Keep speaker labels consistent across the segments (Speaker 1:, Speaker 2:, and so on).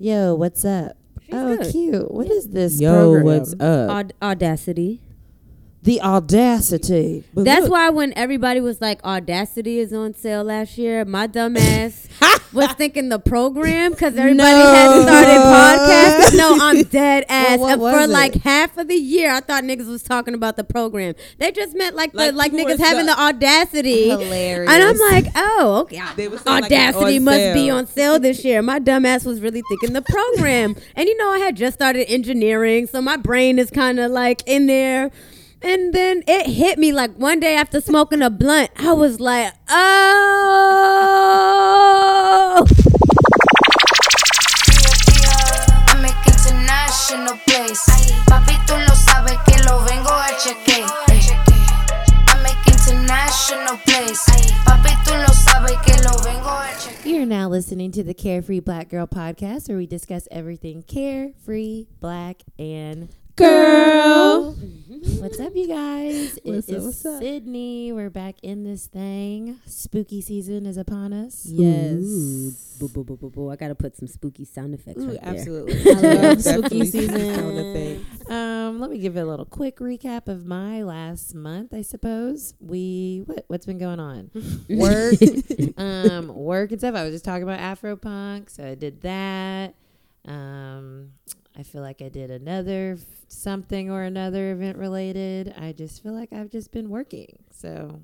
Speaker 1: Yo, what's up?
Speaker 2: She's
Speaker 1: oh,
Speaker 2: good.
Speaker 1: cute. What is this?
Speaker 3: Yo,
Speaker 1: program?
Speaker 3: what's up?
Speaker 2: Aud- Audacity.
Speaker 1: The audacity.
Speaker 3: But
Speaker 2: That's
Speaker 3: look,
Speaker 2: why when everybody was like, Audacity is on sale last year, my dumb ass was thinking the program because everybody had started podcasts. No, I'm dead ass.
Speaker 1: what
Speaker 2: and for
Speaker 1: it?
Speaker 2: like half of the year, I thought niggas was talking about the program. They just meant like,
Speaker 3: Like
Speaker 2: the like niggas
Speaker 3: were
Speaker 2: having the audacity.
Speaker 1: Hilarious.
Speaker 2: And I'm like, oh, okay.
Speaker 3: They were like, it's
Speaker 2: Audacity must be on sale this year. My dumb ass was really thinking the program. and you know, I had just started engineering, so my brain is kind of like in there. And then it hit me like one day after smoking a blunt, I was like, oh.
Speaker 4: I make international plays. Lo sabes que lo vengo a chequear. I make international plays. Papi, lo sabes que lo vengo a chequear.
Speaker 1: You're now listening to the Carefree Black Girl podcast, where we discuss everything carefree, black, and girl. What's up, you guys?
Speaker 3: What's
Speaker 1: it
Speaker 3: up,
Speaker 1: is
Speaker 3: what's up?
Speaker 1: Cidnee. We're back in this thing. Spooky season is upon us.
Speaker 2: Yes. Boo, boo, boo, boo, boo. I got to put some spooky sound effects
Speaker 3: Ooh,
Speaker 2: right there.
Speaker 3: absolutely.
Speaker 1: I love spooky season. Um, let me give you a little quick recap of my last month. I suppose we what what's been going on? Work, um, work and stuff. I was just talking about Afropunk, so I did that. Um, I feel like I did another f- something or another event related. I just feel like I've just been working, so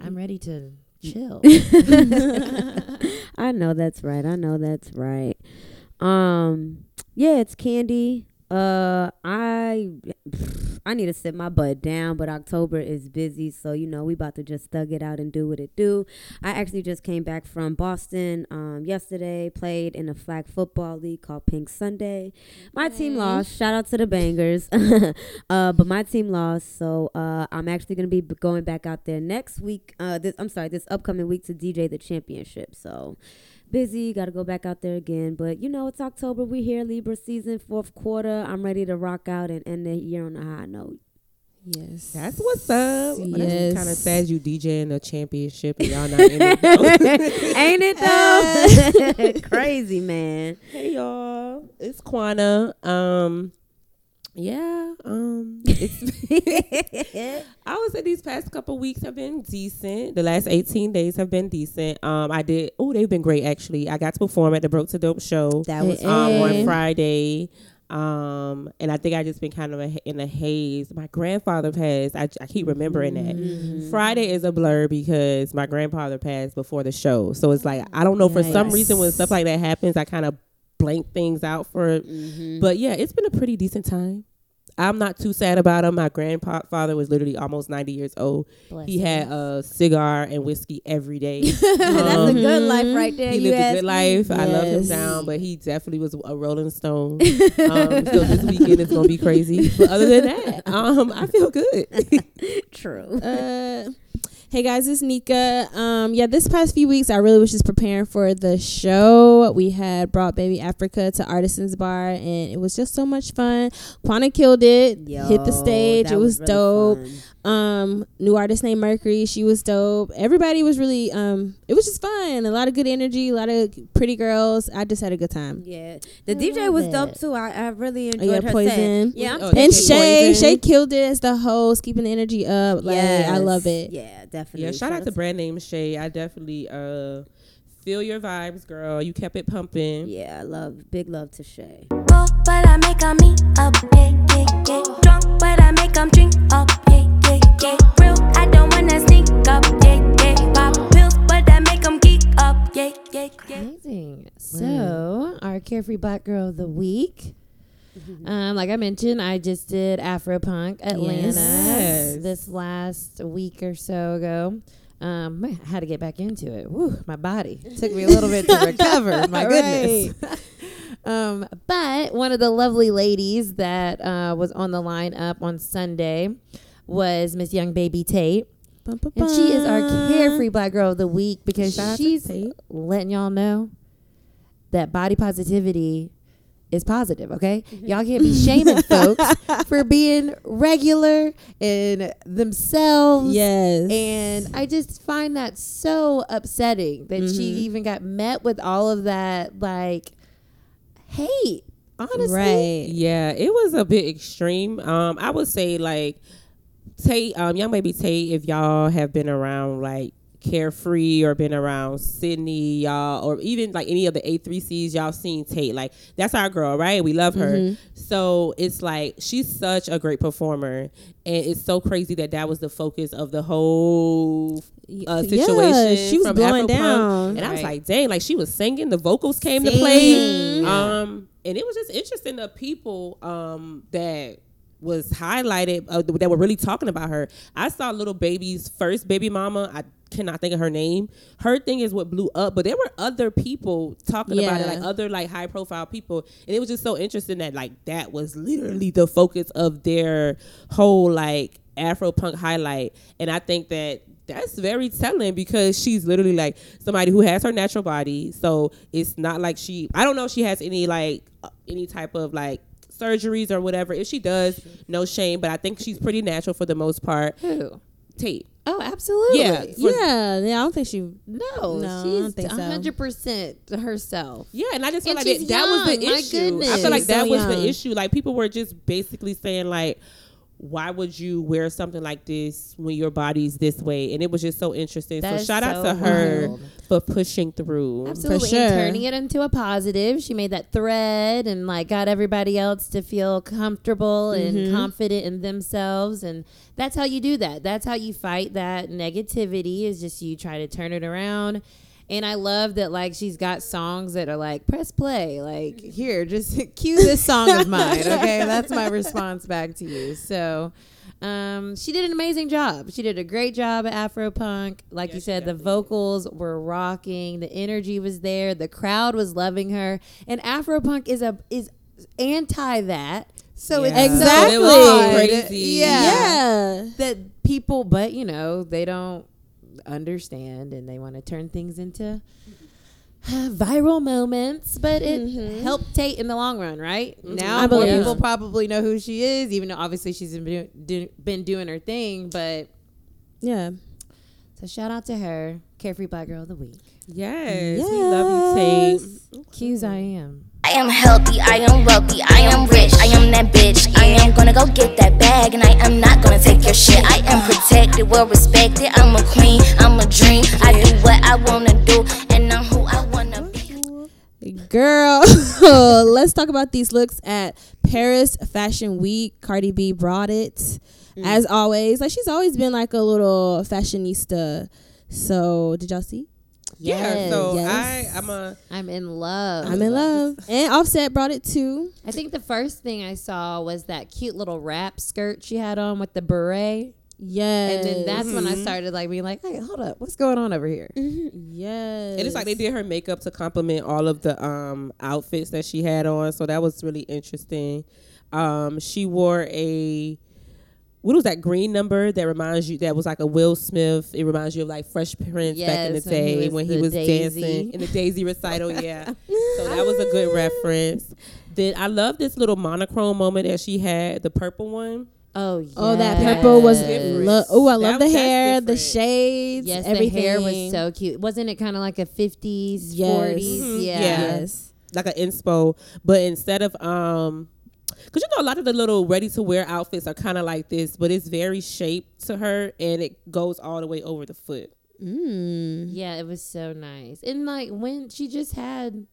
Speaker 1: I'm ready to chill.
Speaker 2: I know that's right. I know that's right. Um, yeah, it's candy. Uh, I I need to sit my butt down, but October is busy, so you know we about to just thug it out and do what it do. I actually just came back from Boston um yesterday. Played in a flag football league called Pink Sunday. My team lost. Shout out to the Bangers. uh, but my team lost, so uh, I'm actually gonna be going back out there next week. Uh, this I'm sorry, this upcoming week to DJ the championship. So busy, got to go back out there again. But you know, it's October. We're here, Libra season, fourth quarter. I'm ready to rock out and end the year on a high note.
Speaker 5: Yes.
Speaker 3: That's what's up.
Speaker 5: Yes.
Speaker 3: kind of sad you DJing the championship and y'all not in it.
Speaker 2: Ain't it though? Crazy man.
Speaker 3: hey y'all, it's Quanna. Um, yeah. Um, it's. I would say these past couple weeks have been decent. The last 18 days have been decent. Um, I did. Oh, they've been great actually. I got to perform at the Broke to Dope show.
Speaker 2: That was
Speaker 3: um, on Friday. Um, and I think I just been kind of a, in a haze. My grandfather passed. I, I keep remembering that.
Speaker 2: Mm-hmm.
Speaker 3: Friday is a blur because my grandfather passed before the show. So it's like, I don't know, for some reason when stuff like that happens, I kind of blank things out for
Speaker 2: Mm-hmm.
Speaker 3: But yeah, it's been a pretty decent time. I'm not too sad about him. My grandfather was literally almost 90 years old.
Speaker 1: Bless
Speaker 3: He had a cigar and whiskey every day.
Speaker 2: That's a
Speaker 3: Um,
Speaker 2: good life right there.
Speaker 3: he
Speaker 2: you
Speaker 3: lived a good life. I love him down, but he definitely was a rolling stone. um, so this weekend is gonna be crazy. But other than that, um, I feel good.
Speaker 2: True.
Speaker 5: Uh, hey guys, it's Nika. Um, yeah, this past few weeks I really was just preparing for the show. We had brought Baby Africa to Artisans Bar, and it was just so much fun. Quanna killed it. hit the stage. It was,
Speaker 2: really
Speaker 5: dope.
Speaker 2: fun.
Speaker 5: Um, new artist named Mercury. She was dope. Everybody was really. Um, it was just fun. A lot of good energy. A lot of pretty girls. I just had a good time.
Speaker 2: Yeah, the
Speaker 1: I
Speaker 2: DJ was dope too. I, I really
Speaker 5: Oh,
Speaker 2: enjoyed
Speaker 5: yeah,
Speaker 2: her
Speaker 5: Poison.
Speaker 2: set. Yeah,
Speaker 3: Oh,
Speaker 5: And Shay. Shay killed it as the host, keeping the energy up. Like I love it.
Speaker 2: Yeah, definitely.
Speaker 3: Yeah, shout out to brand name Shay. I definitely uh feel your vibes, girl. You kept it pumping.
Speaker 2: Yeah, I love big love to Shay.
Speaker 4: Go, but I make 'em eat up, yeah, yeah, yeah. Drunk, but I make 'em drink up, yeah, yeah, yeah. Real, I don't wanna sneak up, yeah, yeah. Pop pills, but I make 'em geek up, yeah, yeah, yeah.
Speaker 1: Amazing. So, our carefree black girl of the week. Um, like I mentioned, I just did Afropunk Atlanta
Speaker 3: Yes.
Speaker 1: this last week or so ago. Um, I had to get back into it. Woo, my body took me a little bit to recover. My goodness. um, but one of the lovely ladies that uh, was on the lineup on Sunday was Miss Yung Baby Tate. And she is our carefree black girl of the week because
Speaker 3: Shout
Speaker 1: she's letting y'all know that body positivity is positive, okay? Y'all can't be shaming folks for being regular in themselves.
Speaker 5: Yes.
Speaker 1: And I just find that so upsetting that she
Speaker 5: Mhm.
Speaker 1: even got met with all of that like hate. Honestly,
Speaker 5: Right.
Speaker 3: Yeah, it was a bit extreme. Um, I would say like Tate, um, Yung Baby Tate, if y'all have been around like Carefree or been around Cidnee, y'all, or even like any of the A3Cs, y'all seen Tate. Like that's our girl, right? We love her. So it's like she's such a great performer, and it's so crazy that that was the focus of the whole uh,
Speaker 5: Yeah,
Speaker 3: situation.
Speaker 5: she was
Speaker 3: from
Speaker 5: blowing
Speaker 3: Afropunk.
Speaker 5: down.
Speaker 3: and I was like, dang, like she was singing, the vocals came to play. Um, and it was just interesting the people um that was highlighted uh, that were really talking about her. I saw little baby's first baby mama. I cannot think of her name. Her thing is what blew up, but there were other people talking about it, like other like high profile people, and it was just so interesting that like that was literally the focus of their whole like Afropunk highlight, and I think that that's very telling because she's literally like somebody who has her natural body. So it's not like she. I don't know if she has any like uh, any type of like surgeries or whatever. If she does, no shame. But I think she's pretty natural for the most part.
Speaker 1: Who?
Speaker 3: Tate.
Speaker 1: Oh, absolutely.
Speaker 3: Yeah. For-
Speaker 5: Yeah, yeah, I don't think she.
Speaker 1: No,
Speaker 5: No, I
Speaker 1: she's
Speaker 5: don't think so.
Speaker 1: hundred percent herself.
Speaker 3: Yeah, and I just feel
Speaker 1: And
Speaker 3: like that,
Speaker 1: she's
Speaker 3: that was the
Speaker 1: young, my
Speaker 3: issue. I feel like
Speaker 5: She's
Speaker 3: that was
Speaker 5: young.
Speaker 3: the issue. Like people were just basically saying like, why would you wear something like this when your body's this way? And it was just so interesting.
Speaker 1: That
Speaker 3: so shout out
Speaker 1: so
Speaker 3: to her
Speaker 1: wild.
Speaker 3: for pushing through.
Speaker 1: Absolutely,
Speaker 5: sure.
Speaker 1: and turning it into a positive. She made that thread and like got everybody else to feel comfortable and mm-hmm. confident in themselves, and that's how you do that. That's how you fight that negativity. Is just you try to turn it around. And I love that like she's got songs that are like press play, like here, just cue this song of mine. Okay, that's my response back to you. So. Um, she did an amazing job. She did a great job at Afropunk. Like you said, the vocals were rocking, the energy was there, the crowd was loving her, and Afropunk is a is anti that. So it's
Speaker 3: Yeah.
Speaker 1: so
Speaker 5: Exactly.
Speaker 3: It was crazy.
Speaker 1: Yeah.
Speaker 5: Yeah.
Speaker 1: that people, but you know, they don't understand and they want to turn things into viral moments, but it mm-hmm. helped Tate in the long run, right? Mm-hmm. Now
Speaker 5: I
Speaker 1: more people probably know who she is, even though obviously she's been, do, been doing her thing. But
Speaker 5: Yeah.
Speaker 1: so shout out to her, Carefree Black Girl of the Week.
Speaker 3: Yes, we love you, Tate.
Speaker 1: Q's I am.
Speaker 4: I am healthy, I am wealthy, I am rich, I am that bitch. I am gonna go get that bag, and I am not gonna take your shit. I am protected, well respected. I'm a queen, I'm a dream. I do what I wanna do, and I'm who I wanna be.
Speaker 5: Girl, let's talk about these looks at Paris Fashion Week. Cardi B brought it. Mm. As always, like she's always been like a little fashionista. So, did y'all see?
Speaker 3: Yeah, so
Speaker 5: Yes.
Speaker 3: I, I'm a.
Speaker 1: I'm in love.
Speaker 5: I'm in love. And Offset brought it too.
Speaker 1: I think the first thing I saw was that cute little wrap skirt she had on with the beret.
Speaker 5: Yes.
Speaker 1: And then that's when I started like being like, hey, hold up, what's going on over here?
Speaker 5: Yes.
Speaker 3: And it's like they did her makeup to complement all of the um outfits that she had on, so that was really interesting. Um, she wore a what was that green number that reminds you that was like a Will Smith? It reminds you of like Fresh Prince back in the
Speaker 1: Yes, when he
Speaker 3: day
Speaker 1: was
Speaker 3: when he was
Speaker 1: Daisy.
Speaker 3: dancing in the Daisy recital. Yeah, so that was a good reference. Then I love this little monochrome moment that she had, the purple one.
Speaker 1: Oh, yeah.
Speaker 5: Oh, that purple was. Lo- oh, I love
Speaker 3: That-
Speaker 5: the hair, the shades,
Speaker 1: Yes,
Speaker 5: everything.
Speaker 1: the hair was so cute. Wasn't it kind of like a 50s,
Speaker 5: Yes.
Speaker 1: 40s?
Speaker 3: Mhm.
Speaker 1: Yeah.
Speaker 3: Yeah.
Speaker 5: Yes.
Speaker 3: like an inspo, but instead of um, because you know a lot of the little ready to wear outfits are kind of like this, but it's very shaped to her and it goes all the way over the foot.
Speaker 5: Mm.
Speaker 1: Yeah, it was so nice. And like when she just had,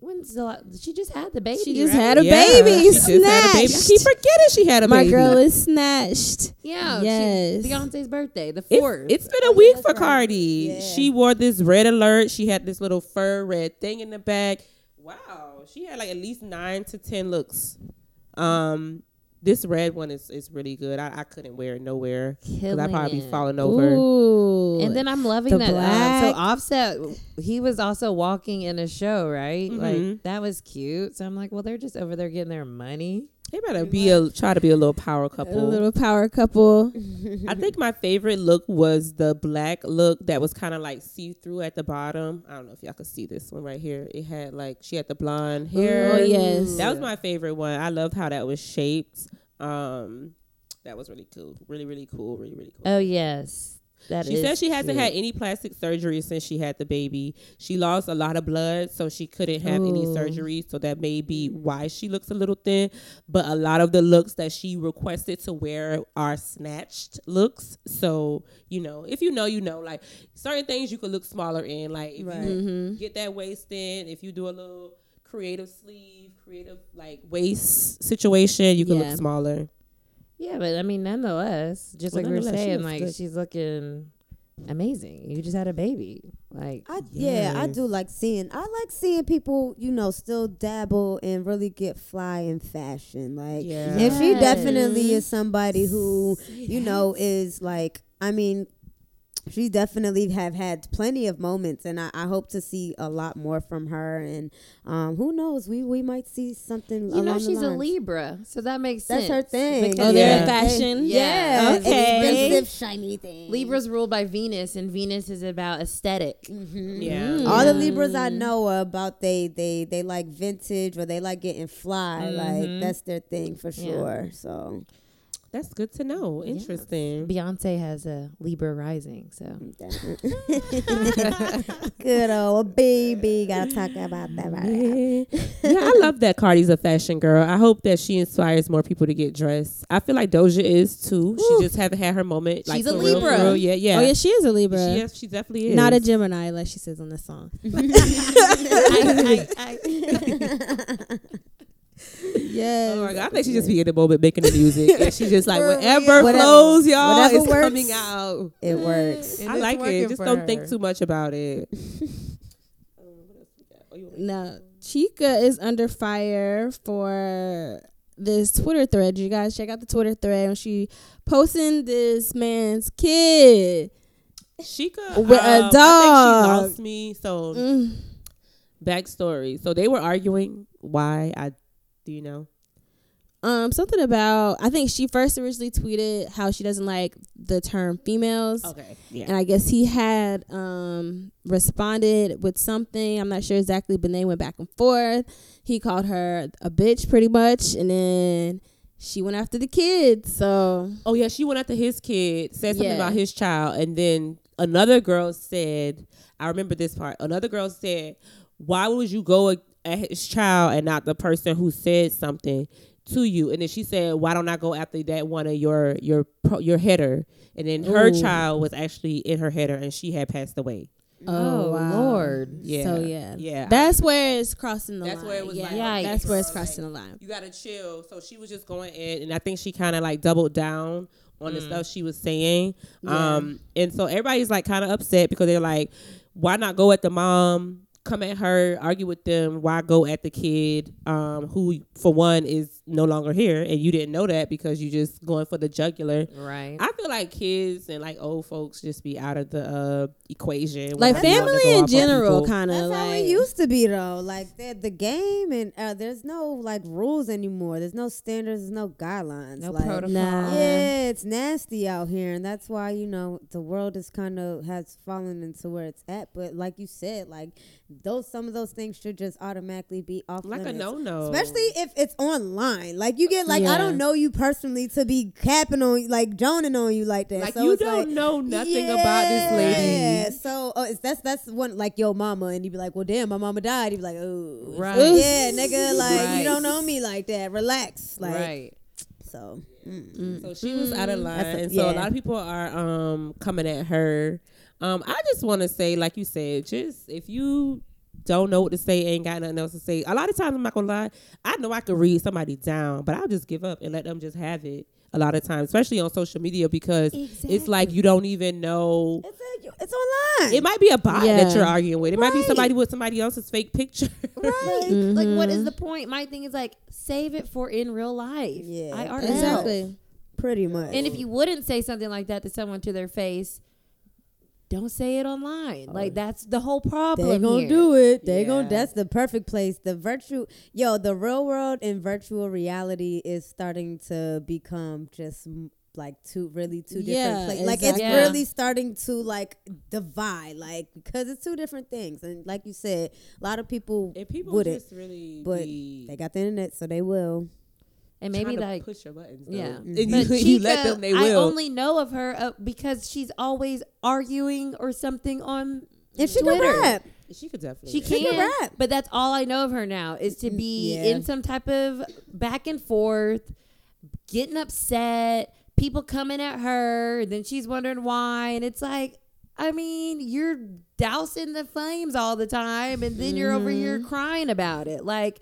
Speaker 1: when's the, la- she just had the baby.
Speaker 5: She just
Speaker 1: right?
Speaker 5: had a
Speaker 3: Yeah,
Speaker 5: baby.
Speaker 3: she just had a baby. I keep forgetting she had a
Speaker 5: My
Speaker 3: baby.
Speaker 5: girl is snatched.
Speaker 1: Yeah.
Speaker 5: Yes.
Speaker 1: She, Beyonce's birthday, the
Speaker 3: It's-
Speaker 1: fourth.
Speaker 3: it's been a
Speaker 1: Oh,
Speaker 3: week
Speaker 1: that's
Speaker 3: for
Speaker 1: right.
Speaker 3: Cardi.
Speaker 1: Yeah.
Speaker 3: She wore this red alert. She had this little fur red thing in the back. Wow, she had like at least nine to ten looks. Um, this red one is is really good. I, I couldn't wear it nowhere because I'd probably be falling over.
Speaker 5: Ooh.
Speaker 1: And then I'm loving
Speaker 5: The
Speaker 1: that. Uh, so Offset, he was also walking in a show, right?
Speaker 3: Mhm.
Speaker 1: Like that was cute. So I'm like, well, they're just over there getting their money.
Speaker 3: They better be a try to be a little power couple.
Speaker 5: a little power couple.
Speaker 3: I think my favorite look was the black look that was kind of like see through at the bottom. I don't know if y'all could see this one right here. It had like she had the blonde hair.
Speaker 5: Oh, yes.
Speaker 3: that was my favorite one. I loved how that was shaped. Um, that was really cool. Really, really cool. Really, really cool.
Speaker 1: Oh yes. That
Speaker 3: she
Speaker 1: is
Speaker 3: said she hasn't
Speaker 1: cute.
Speaker 3: had any plastic surgery since she had the baby. She lost a lot of blood, so she couldn't have any surgery. So that may be why she looks a little thin. But a lot of the looks that she requested to wear are snatched looks. So you know, if you know, you know. Like certain things you could look smaller in. Like if
Speaker 2: Right.
Speaker 3: you
Speaker 5: Mm-hmm.
Speaker 3: get that waist in, if you do a little creative sleeve, creative like waist situation, you can
Speaker 5: Yeah.
Speaker 3: look smaller.
Speaker 1: Yeah, but I mean, nonetheless, just
Speaker 3: Well,
Speaker 1: like we were saying, like
Speaker 3: good.
Speaker 1: she's looking amazing. You just had a baby. Like,
Speaker 2: I, yeah, I do like seeing. I like seeing people, you know, still dabble and really get fly in fashion. Like,
Speaker 3: Yeah.
Speaker 2: and she definitely is somebody who, you know, is like. I mean, she definitely have had plenty of moments, and I, I hope to see a lot more from her. And um, who knows, we we might see something.
Speaker 1: you know, she's a. Libra, so that makes
Speaker 2: That's
Speaker 1: sense.
Speaker 2: That's her thing.
Speaker 1: because
Speaker 5: Oh, they're
Speaker 3: Yeah.
Speaker 5: in fashion.
Speaker 2: Yeah,
Speaker 5: Okay.
Speaker 2: expensive shiny thing.
Speaker 1: Libra's ruled by Venus, and Venus is about aesthetic.
Speaker 2: Mm-hmm.
Speaker 3: Yeah.
Speaker 2: All the Libras I know are about they they they like vintage or they like getting fly. Like that's their thing for
Speaker 1: Yeah.
Speaker 2: sure. So
Speaker 3: That's good to know.
Speaker 1: Yes.
Speaker 3: Interesting.
Speaker 1: Beyonce has a Libra rising, so
Speaker 2: good old baby. Gotta talk about that right.
Speaker 3: Yeah. yeah, I love that Cardi's a fashion girl. I hope that she inspires more people to get dressed. I feel like Doja is too. She just haven't had her moment. Like,
Speaker 1: She's a
Speaker 3: for real,
Speaker 1: Libra.
Speaker 3: real. Yeah, yeah.
Speaker 5: Oh yeah, she is a Libra.
Speaker 3: She, is, she definitely is.
Speaker 5: Not a Gemini, like she says on the song. yes.
Speaker 3: Oh my god, I think she just be in the moment making the music, and she just like whatever.
Speaker 2: Whatever-
Speaker 3: flows, y'all,
Speaker 2: whatever
Speaker 3: is
Speaker 2: works.
Speaker 3: coming out.
Speaker 2: It works.
Speaker 1: And
Speaker 3: I like it. Just don't
Speaker 1: her.
Speaker 3: think too much about it.
Speaker 5: No, Chika is under fire for this Twitter thread. You guys check out the Twitter thread when she posting this man's kid.
Speaker 3: Chika,
Speaker 5: With a
Speaker 3: um, I think
Speaker 5: dog.
Speaker 3: she lost me. So
Speaker 5: Mm.
Speaker 3: backstory. So they were arguing. Why? I do you know?
Speaker 5: Um, something about I think she first originally tweeted how she doesn't like the term females.
Speaker 3: Okay. Yeah.
Speaker 5: And I guess he had um responded with something. I'm not sure exactly, but they went back and forth. He called her a bitch pretty much, and then she went after the kids. So
Speaker 3: Oh yeah, she went after his kid, said something
Speaker 5: Yeah.
Speaker 3: about his child, and then another girl said, "I remember this part." Another girl said, "Why would you go at his child and not the person who said something to you?" And then she said, "Why don't I go after that one of your your your header?" And then her
Speaker 5: Ooh.
Speaker 3: child was actually in her header, and she had passed away.
Speaker 1: Oh, Lord.
Speaker 3: Yeah,
Speaker 5: So yeah,
Speaker 3: yeah.
Speaker 5: That's where it's crossing the
Speaker 3: That's
Speaker 5: line.
Speaker 3: That's where it was
Speaker 5: yeah,
Speaker 3: like,
Speaker 1: Yikes.
Speaker 5: that's where it's
Speaker 3: Yikes.
Speaker 5: crossing the line.
Speaker 3: you gotta chill. So she was just going in, and I think she kind of like doubled down on the stuff she was saying.
Speaker 5: Yeah.
Speaker 3: Um, and so everybody's like kind of upset because they're like, why not go at the mom? Come at her, argue with them. Why go at the kid, um, who for one is no longer here, and you didn't know that because you just going for the jugular.
Speaker 1: Right.
Speaker 3: I feel like kids and like old folks just be out of the uh, equation.
Speaker 5: Like
Speaker 3: they want to
Speaker 5: family in general, kind of
Speaker 2: That's how
Speaker 5: like
Speaker 2: it used to be though. Like the the game and uh, there's no like rules anymore. There's no standards. There's no guidelines.
Speaker 1: no
Speaker 2: like,
Speaker 1: protocol.
Speaker 5: Nah.
Speaker 2: Yeah, it's nasty out here, and that's why you know the world is kind of has fallen into where it's at. But like you said, like those some of those things should just automatically be off
Speaker 3: like a no no,
Speaker 2: Especially if it's online, like you get like I don't know you personally to be capping on like joning on you like that.
Speaker 3: like
Speaker 2: so
Speaker 3: you
Speaker 2: it's
Speaker 3: don't
Speaker 2: like,
Speaker 3: know nothing about this
Speaker 2: yeah.
Speaker 3: lady.
Speaker 2: So uh, it's, that's that's one like your mama, and you be like, well, damn, my mama died. You be like, oh,
Speaker 1: Right.
Speaker 2: yeah, nigga, like
Speaker 1: Right.
Speaker 2: you don't know me like that. Relax, like
Speaker 1: right.
Speaker 2: so. mm.
Speaker 3: So she was out of line,
Speaker 2: a-
Speaker 3: and so a lot of people are um coming at her. Um, I just want to say, like you said, just if you don't know what to say, ain't got nothing else to say. A lot of times, I'm not gonna lie, I know I could read somebody down, but I'll just give up and let them just have it. A lot of times, especially on social media, because it's like you don't even know.
Speaker 2: It's a, it's online.
Speaker 3: It might be a bot
Speaker 5: Yeah.
Speaker 3: that you're arguing with. It might be somebody with somebody else's fake picture.
Speaker 1: Right. Like, what is mm-hmm. the point? My thing is like, save it for in real life.
Speaker 2: Yeah,
Speaker 1: I already know.
Speaker 5: exactly.
Speaker 2: pretty much.
Speaker 1: And if you wouldn't say something like that to someone to their face, don't say it online. Like oh. that's the whole problem.
Speaker 2: they gonna
Speaker 1: here.
Speaker 2: do it. They gonna. That's the perfect place. The virtual, yo, the real world and virtual reality is starting to become just like two really two
Speaker 5: Yeah,
Speaker 2: different places. Like it's.
Speaker 1: Yeah.
Speaker 2: really starting to like divide, like because it's two different things. And like you said, a lot of people
Speaker 3: and people
Speaker 2: wouldn't,
Speaker 3: just really
Speaker 2: but
Speaker 3: be
Speaker 2: they got the internet, so they will.
Speaker 1: And maybe like
Speaker 3: push your buttons. Though.
Speaker 1: yeah.
Speaker 3: and
Speaker 1: But
Speaker 3: you, you let them. They
Speaker 1: I only know of her uh, because she's always arguing or something on
Speaker 2: If she
Speaker 1: Twitter.
Speaker 2: can rap.
Speaker 3: she could definitely.
Speaker 1: She
Speaker 3: rap.
Speaker 2: She
Speaker 1: can,
Speaker 2: can rap.
Speaker 1: but that's all I know of her now is to be
Speaker 2: Yeah.
Speaker 1: in some type of back and forth, getting upset, people coming at her, then she's wondering why, and it's like, I mean, you're dousing the flames all the time, and then you're over here
Speaker 2: Mm-hmm.
Speaker 1: crying about it, like.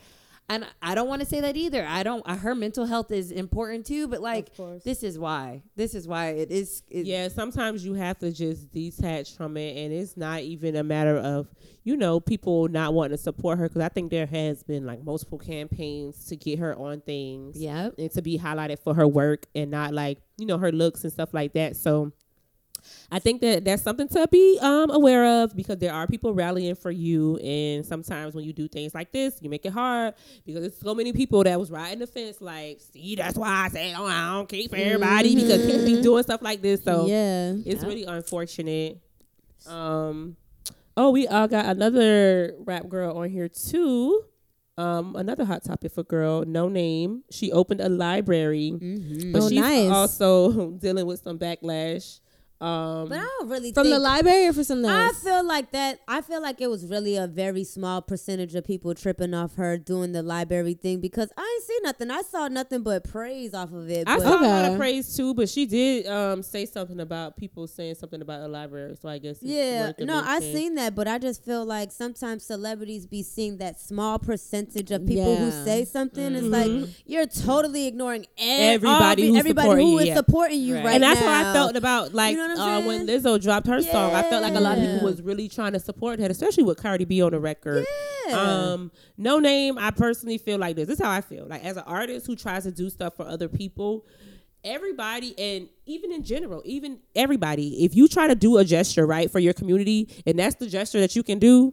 Speaker 1: And I don't want to say that either. I don't. uh, Her mental health is important too, but like, this is why. This is why it is. It,
Speaker 3: Yeah, sometimes you have to just detach from it, and it's not even a matter of you know people not wanting to support her because I think there has been like multiple campaigns to get her on things,
Speaker 1: Yeah,
Speaker 3: and to be highlighted for her work and not like you know her looks and stuff like that. So. I think that that's something to be um, aware of because there are people rallying for you, and sometimes when you do things like this, you make it hard because there's so many people that was riding the fence. Like, see, that's why I say, oh, I don't keep for everybody because people be doing stuff like this. So
Speaker 5: yeah.
Speaker 3: it's
Speaker 1: Yeah.
Speaker 3: really unfortunate. Um, oh, we all got another rap girl on here too. Um, another hot topic for girl, Noname. She opened a library,
Speaker 2: Mm-hmm.
Speaker 3: but
Speaker 5: Oh,
Speaker 3: she's
Speaker 5: nice.
Speaker 3: also dealing with some backlash. Um,
Speaker 2: But I don't really
Speaker 5: From the
Speaker 2: think-
Speaker 5: library or for something
Speaker 2: I feel like that. I feel like it was really a very small percentage of people tripping off her doing the library thing because I ain't see nothing. I saw nothing but praise off of it.
Speaker 3: I
Speaker 2: but
Speaker 3: saw a lot of praise too, but she did um say something about people saying something about the library. So I guess it's
Speaker 2: yeah,
Speaker 3: worth
Speaker 2: no, I
Speaker 3: mention.
Speaker 2: seen that, but I just feel like sometimes celebrities be seeing that small percentage of people who say something. It's like you're totally ignoring ev-
Speaker 3: Everybody
Speaker 2: all-
Speaker 3: who's
Speaker 2: everybody
Speaker 3: supporting you, yeah.
Speaker 2: supporting you
Speaker 1: Right.
Speaker 2: right,
Speaker 3: and that's
Speaker 2: now.
Speaker 3: how I felt about like
Speaker 2: know what
Speaker 3: uh,
Speaker 2: I'm
Speaker 3: when
Speaker 2: saying?
Speaker 3: Lizzo dropped her song. I felt like a lot of people was really trying to support her, especially with Cardi B on the record.
Speaker 2: Yeah.
Speaker 3: Um, Noname. I personally feel like this. This is how I feel. Like as an artist who tries to do stuff for other people, everybody and even in general, even everybody, if you try to do a gesture right for your community, and that's the gesture that you can do,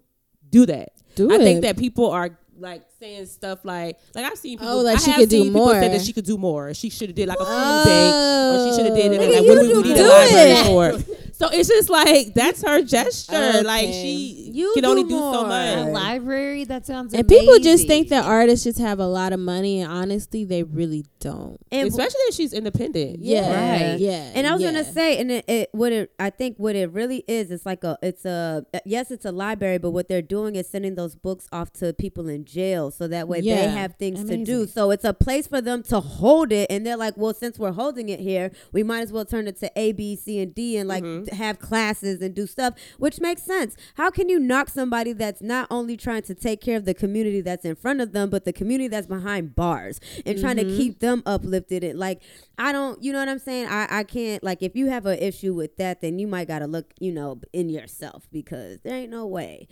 Speaker 3: do that.
Speaker 5: Do
Speaker 3: I
Speaker 5: it.
Speaker 3: think that people are like saying stuff like like I've seen oh, people
Speaker 5: Oh, like
Speaker 3: I
Speaker 5: she
Speaker 3: have
Speaker 5: could do
Speaker 3: seen people say
Speaker 5: more.
Speaker 3: that she could do more. She should have did like a food bank or she should have did it
Speaker 2: Oh.
Speaker 3: like what do we
Speaker 2: do
Speaker 3: need a
Speaker 2: do
Speaker 3: library
Speaker 2: it.
Speaker 3: for? So it's just like that's her gesture. Like she
Speaker 2: You
Speaker 3: can
Speaker 2: do
Speaker 3: only do so
Speaker 2: more.
Speaker 1: A
Speaker 3: much.
Speaker 1: library that sounds
Speaker 5: and people just think that artists just have a lot of money, and honestly, they really don't.
Speaker 2: And-
Speaker 3: Especially if she's independent.
Speaker 5: Yeah,
Speaker 1: Right.
Speaker 5: Yeah,
Speaker 2: And I was
Speaker 5: yeah.
Speaker 2: gonna say, and it, it what it I think what it really is, it's like a it's a yes, it's a library, but what they're doing is sending those books off to people in jail, so that way they have things to do. So it's a place for them to hold it, and they're like, well, since we're holding it here, we might as well turn it to A, B, C, and D, and like
Speaker 3: Mm-hmm.
Speaker 2: Have classes and do stuff, which makes sense. How can you knock somebody that's not only trying to take care of the community that's in front of them, but the community that's behind bars and trying
Speaker 3: Mm-hmm.
Speaker 2: to keep them uplifted? And like, I don't, you know what I'm saying? I, I can't, like, if you have an issue with that, then you might got to look, you know, in yourself because there ain't no way.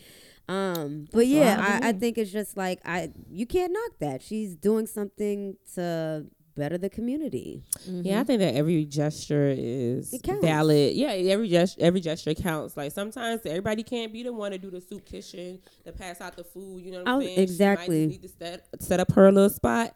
Speaker 2: Um, but yeah, I, I think it's just like I you can't knock that. She's doing something to better the community.
Speaker 3: Yeah, I mm-hmm. think that every gesture is valid. Yeah, every gesture, every gesture counts. Like sometimes everybody can't be the one to do the soup kitchen, to pass out the food. You know what I'm
Speaker 2: Oh,
Speaker 3: saying? She might
Speaker 2: exactly.
Speaker 3: need to set, set up her little spot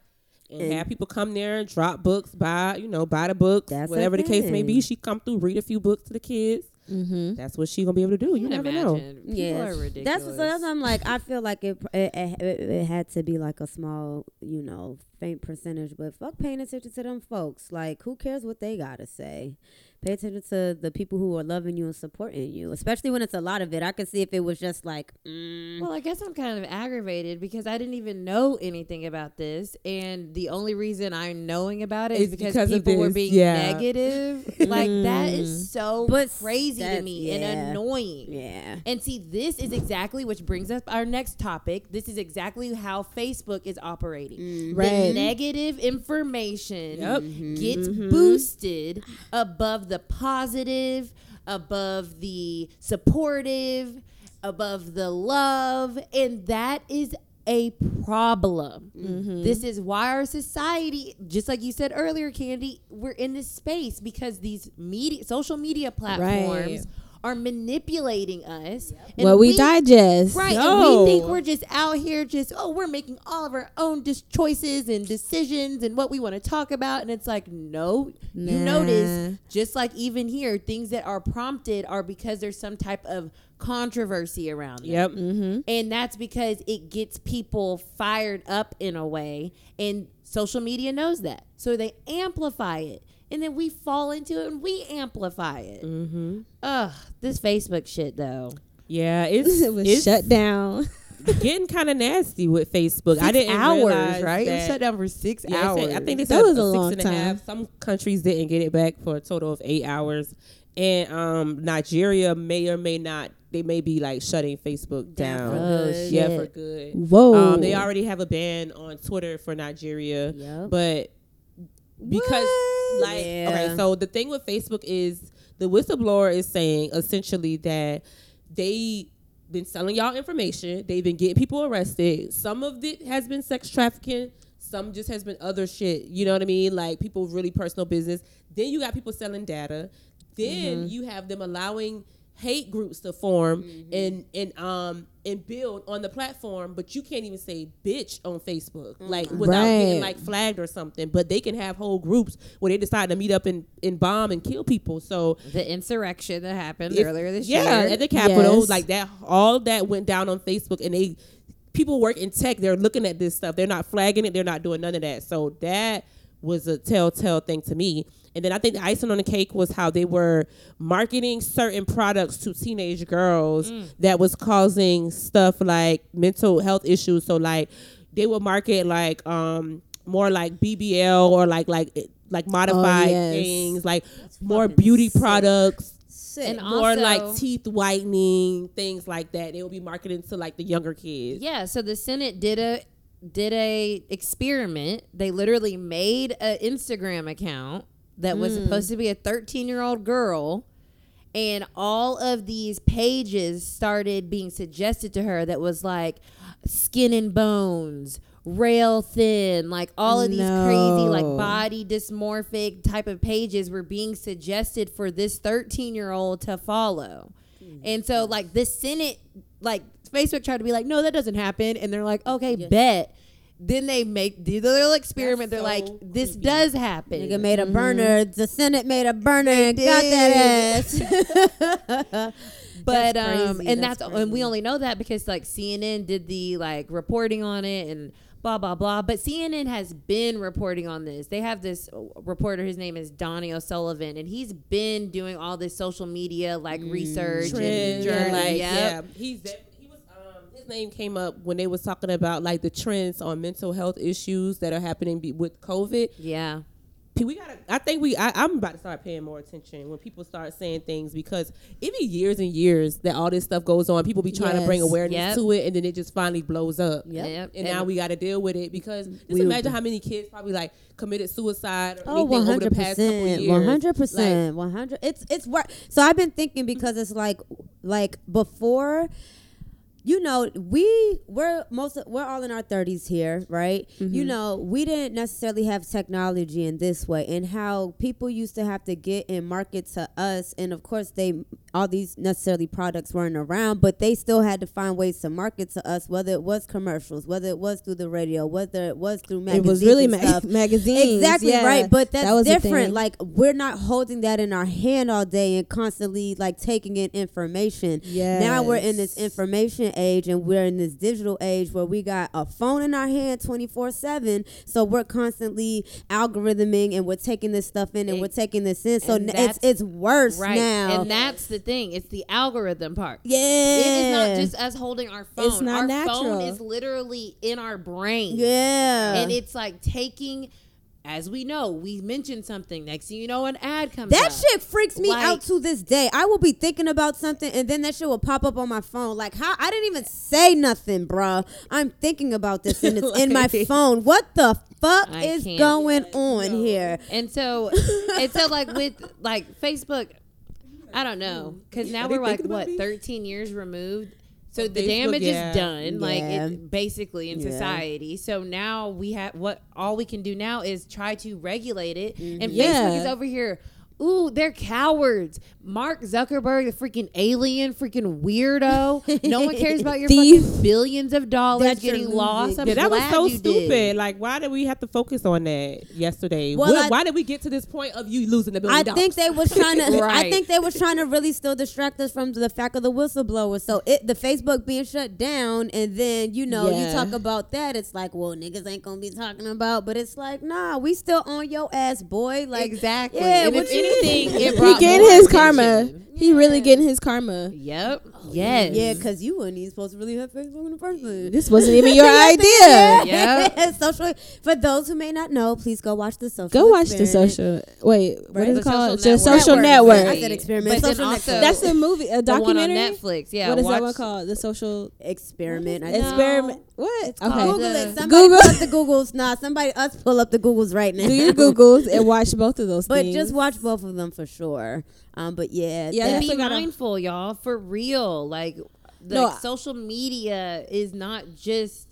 Speaker 3: and,
Speaker 2: And-
Speaker 3: have people come there and drop books, buy you know, buy the books, whatever the case may be. She come through, read a few books to the kids.
Speaker 5: Mm-hmm.
Speaker 3: That's what she gonna be able to do. You never know.
Speaker 1: imagine. People
Speaker 2: yeah,
Speaker 1: are ridiculous.
Speaker 2: that's so that's why I'm like I feel like it it, it it had to be like a small you know faint percentage, but fuck paying attention to them folks. Like who cares what they gotta say? Pay attention to the people who are loving you and supporting you, especially when it's a lot of it. I could see if it was just like. Mm,
Speaker 1: Well, I guess I'm kind of aggravated because I didn't even know anything about this, and the only reason I'm knowing about it is
Speaker 3: It's
Speaker 1: because,
Speaker 3: because
Speaker 1: people were being
Speaker 3: yeah.
Speaker 1: negative. like that is mm. so
Speaker 2: But
Speaker 1: crazy to me
Speaker 2: yeah.
Speaker 1: and annoying.
Speaker 2: yeah.
Speaker 1: And see, this is exactly which brings up our next topic. This is exactly how Facebook is operating. Mm-hmm. The
Speaker 5: Right.
Speaker 1: negative information
Speaker 3: Yep.
Speaker 1: gets mm-hmm. boosted above the positive, above the supportive, above the love, and that is a problem. Mm-hmm. This is why our society, just like you said earlier, Candy, we're in this space because these media, social media platforms are manipulating us. and
Speaker 5: What we, digest.
Speaker 1: Right,
Speaker 3: Yo.
Speaker 1: and we think we're just out here, just oh, we're making all of our own just choices and decisions and what we want to talk about, and it's like, no, you notice, just like even here, things that are prompted are because there's some type of controversy around them.
Speaker 3: Yep.
Speaker 5: Mm-hmm.
Speaker 1: And that's because it gets people fired up in a way. And social media knows that. So they amplify it. And then we fall into it and we amplify it.
Speaker 3: Mm-hmm.
Speaker 1: Ugh, this Facebook shit though.
Speaker 3: Yeah, it's
Speaker 5: it was
Speaker 3: it's
Speaker 5: shut down.
Speaker 3: getting kind of nasty with Facebook. I didn't
Speaker 1: hours, right? It was shut down for six
Speaker 3: Yeah, it
Speaker 1: hours.
Speaker 3: I think they said That
Speaker 5: was a
Speaker 3: a
Speaker 5: long
Speaker 3: six and a half. Some countries didn't get it back for a total of eight hours, and um, Nigeria may or may not. They may be like shutting Facebook
Speaker 1: Down.
Speaker 2: Oh,
Speaker 3: yeah,
Speaker 2: shit.
Speaker 3: for good.
Speaker 5: Whoa.
Speaker 3: Um, they already have a ban on Twitter for Nigeria,
Speaker 2: Yep.
Speaker 3: but because like
Speaker 2: Yeah.
Speaker 3: okay, so the thing with Facebook is the whistleblower is saying essentially that they been selling y'all information. They've been getting people arrested. Some of it has been sex trafficking. Some just has been other shit. You know what I mean? Like people really personal business. Then you got people selling data. Then you have them allowing hate groups to form and and um and build on the platform, but you can't even say bitch on Facebook, like without getting like flagged or something. But they can have whole groups where they decide to meet up and, and bomb and kill people. So
Speaker 1: the insurrection that happened
Speaker 3: if-
Speaker 1: earlier this
Speaker 3: yeah,
Speaker 1: year.
Speaker 3: at the Capitol,
Speaker 5: Yes.
Speaker 3: like that, all that went down on Facebook, and they people work in tech. They're looking at this stuff. They're not flagging it. They're not doing none of that. So that was a telltale thing to me. And then I think the icing on the cake was how they were marketing certain products to teenage girls that was causing stuff like mental health issues. So like they would market like um more like BBL or like like like modified
Speaker 5: yes.
Speaker 3: things, like more beauty
Speaker 2: sick.
Speaker 3: products
Speaker 2: Sick.
Speaker 1: And
Speaker 3: more
Speaker 1: Also-
Speaker 3: like teeth whitening, things like that. They will be marketing to like the younger kids.
Speaker 1: Yeah, so the Senate did a did a experiment. They literally made an Instagram account that was hmm. supposed to be a 13 year old girl, and all of these pages started being suggested to her that was like skin and bones. Rail thin, like all of these crazy, like body dysmorphic type of pages were being suggested for this 13 year old to follow. And so, like, the Senate, like, Facebook tried to be like, no, that doesn't happen. And they're like, okay, bet. Then they make do the little experiment.
Speaker 3: That's
Speaker 1: they're like,
Speaker 3: so
Speaker 1: this
Speaker 3: creepy.
Speaker 1: does happen.
Speaker 2: Nigga made a burner. The Senate made a burner and got that ass.
Speaker 1: but
Speaker 2: That's
Speaker 1: um, and
Speaker 2: That's
Speaker 1: that's, and we only know that because like CNN did the like reporting on it and blah blah blah. But CNN has been reporting on this. They have this uh, reporter. His name is Donie O'Sullivan, and he's been doing all this social media like research and
Speaker 3: Trends,
Speaker 1: journey.
Speaker 3: and, like,
Speaker 1: yep.
Speaker 3: yeah, he's he was um his name came up when they was talking about like the trends on mental health issues that are happening be- with COVID.
Speaker 1: yeah.
Speaker 3: P- We gotta. I think we. I, I'm about to start paying more attention when people start saying things because it be years and years that all this stuff goes on. People be trying to bring awareness
Speaker 1: Yep.
Speaker 3: to it, and then it just finally blows up.
Speaker 2: Yep.
Speaker 1: Yep.
Speaker 3: And, now we got to deal with it because just
Speaker 2: We-
Speaker 3: imagine how many kids probably like committed suicide or
Speaker 2: Oh,
Speaker 3: anything
Speaker 2: one
Speaker 3: over the
Speaker 2: hundred
Speaker 3: past couple
Speaker 2: percent,
Speaker 3: years.
Speaker 2: one hundred percent, one hundred. It's it's work. So I've been thinking because it's like like before. You know, we we're most we're all in our thirties here, right? You mm-hmm. know, we didn't necessarily have technology in this way, and how people used to have to get and market to us, and of course they all these necessarily products weren't around, but they still had to find ways to market to us, whether it was commercials, whether it was through the radio, whether it was through magazines.
Speaker 5: it was really ma- magazines.
Speaker 2: Exactly
Speaker 5: yeah.
Speaker 2: right, but that's
Speaker 5: That was
Speaker 2: different. Like we're not holding that in our hand all day and constantly like taking in information. Now we're in this information age and we're in this digital age where we got a phone in our hand 24/7. So we're constantly algorithming and we're taking this stuff in and we're taking this in. So it's it's worse
Speaker 1: Right.
Speaker 2: now.
Speaker 1: And that's the thing. It's the algorithm part.
Speaker 2: yeah.
Speaker 1: It is not just us holding our phone.
Speaker 5: It's not
Speaker 1: our
Speaker 5: natural.
Speaker 1: phone is literally in our brain.
Speaker 2: yeah.
Speaker 1: And it's like taking as we know, we mentioned something. Next thing you know, an ad comes
Speaker 2: That
Speaker 1: up.
Speaker 2: shit freaks me
Speaker 1: Like-
Speaker 2: out to this day. I will be thinking about something and then that shit will pop up on my phone. Like how I didn't even say nothing, bruh. I'm thinking about this and it's in my phone. What the fuck
Speaker 1: I
Speaker 2: is going on here?
Speaker 1: And so, and so, like with like Facebook, I don't know, because now we're like what
Speaker 3: me?
Speaker 1: 13 years removed. So the
Speaker 3: Facebook,
Speaker 1: damage
Speaker 3: yeah.
Speaker 1: is done, like
Speaker 2: Yeah.
Speaker 1: it, basically in
Speaker 2: Yeah.
Speaker 1: society. So now we have what all we can do now is try to regulate it. And mm-hmm.
Speaker 5: Facebook
Speaker 1: is over here Ooh, they're cowards. Mark Zuckerberg, the freaking alien, freaking weirdo. no one cares about your fucking billions of dollars
Speaker 2: That's
Speaker 1: getting lost. I'm
Speaker 3: Yeah, that was so stupid.
Speaker 1: did.
Speaker 3: Like, why did we have to focus on that yesterday?
Speaker 2: Well,
Speaker 3: Why-
Speaker 2: I-
Speaker 3: why did we get to this point of you losing the billion
Speaker 2: I
Speaker 3: dollars?
Speaker 2: think they was trying to. I think they was trying to really still distract us from the fact of the whistleblower. So it the Facebook being shut down, and then you know
Speaker 5: Yeah.
Speaker 2: you talk about that. It's like, well, niggas ain't gonna be talking about, but it's like, nah, we still on your ass, boy. Like
Speaker 1: exactly.
Speaker 2: Yeah,
Speaker 1: and
Speaker 2: what
Speaker 1: if
Speaker 2: you
Speaker 1: anything, it
Speaker 5: He
Speaker 1: brought
Speaker 5: getting
Speaker 1: more
Speaker 5: his
Speaker 1: attention.
Speaker 5: karma. He really getting his karma.
Speaker 1: Yep. yes.
Speaker 2: Yeah, because you weren't even supposed to really have Facebook in the first place.
Speaker 5: This wasn't even your idea.
Speaker 1: Yeah.
Speaker 2: social. For those who may not know, please go watch the social.
Speaker 5: Go watch the social. Wait, what
Speaker 2: Right.
Speaker 5: is
Speaker 1: The
Speaker 5: it called?
Speaker 1: Social
Speaker 5: The social
Speaker 2: Network.
Speaker 5: network.
Speaker 2: I said experiment.
Speaker 1: But
Speaker 2: Social
Speaker 1: also,
Speaker 2: network.
Speaker 5: That's a movie, a
Speaker 1: the one on
Speaker 5: documentary.
Speaker 1: Netflix. Yeah.
Speaker 5: what is that one called? The social
Speaker 2: Experiment. I
Speaker 1: No.
Speaker 2: know.
Speaker 5: experiment. What?
Speaker 1: It's
Speaker 5: okay.
Speaker 1: called
Speaker 2: Google
Speaker 1: the-
Speaker 2: it. Somebody
Speaker 5: Google.
Speaker 2: pull up the Googles. Nah, somebody us pull up the Googles right now.
Speaker 5: Do your Googles and watch both of those
Speaker 2: but
Speaker 5: things.
Speaker 2: just watch both of them for sure. Um, but yeah,
Speaker 5: Yeah,
Speaker 1: And be
Speaker 5: gotta-
Speaker 1: mindful, y'all, for real. Like, the
Speaker 5: No, I-
Speaker 1: social media is not just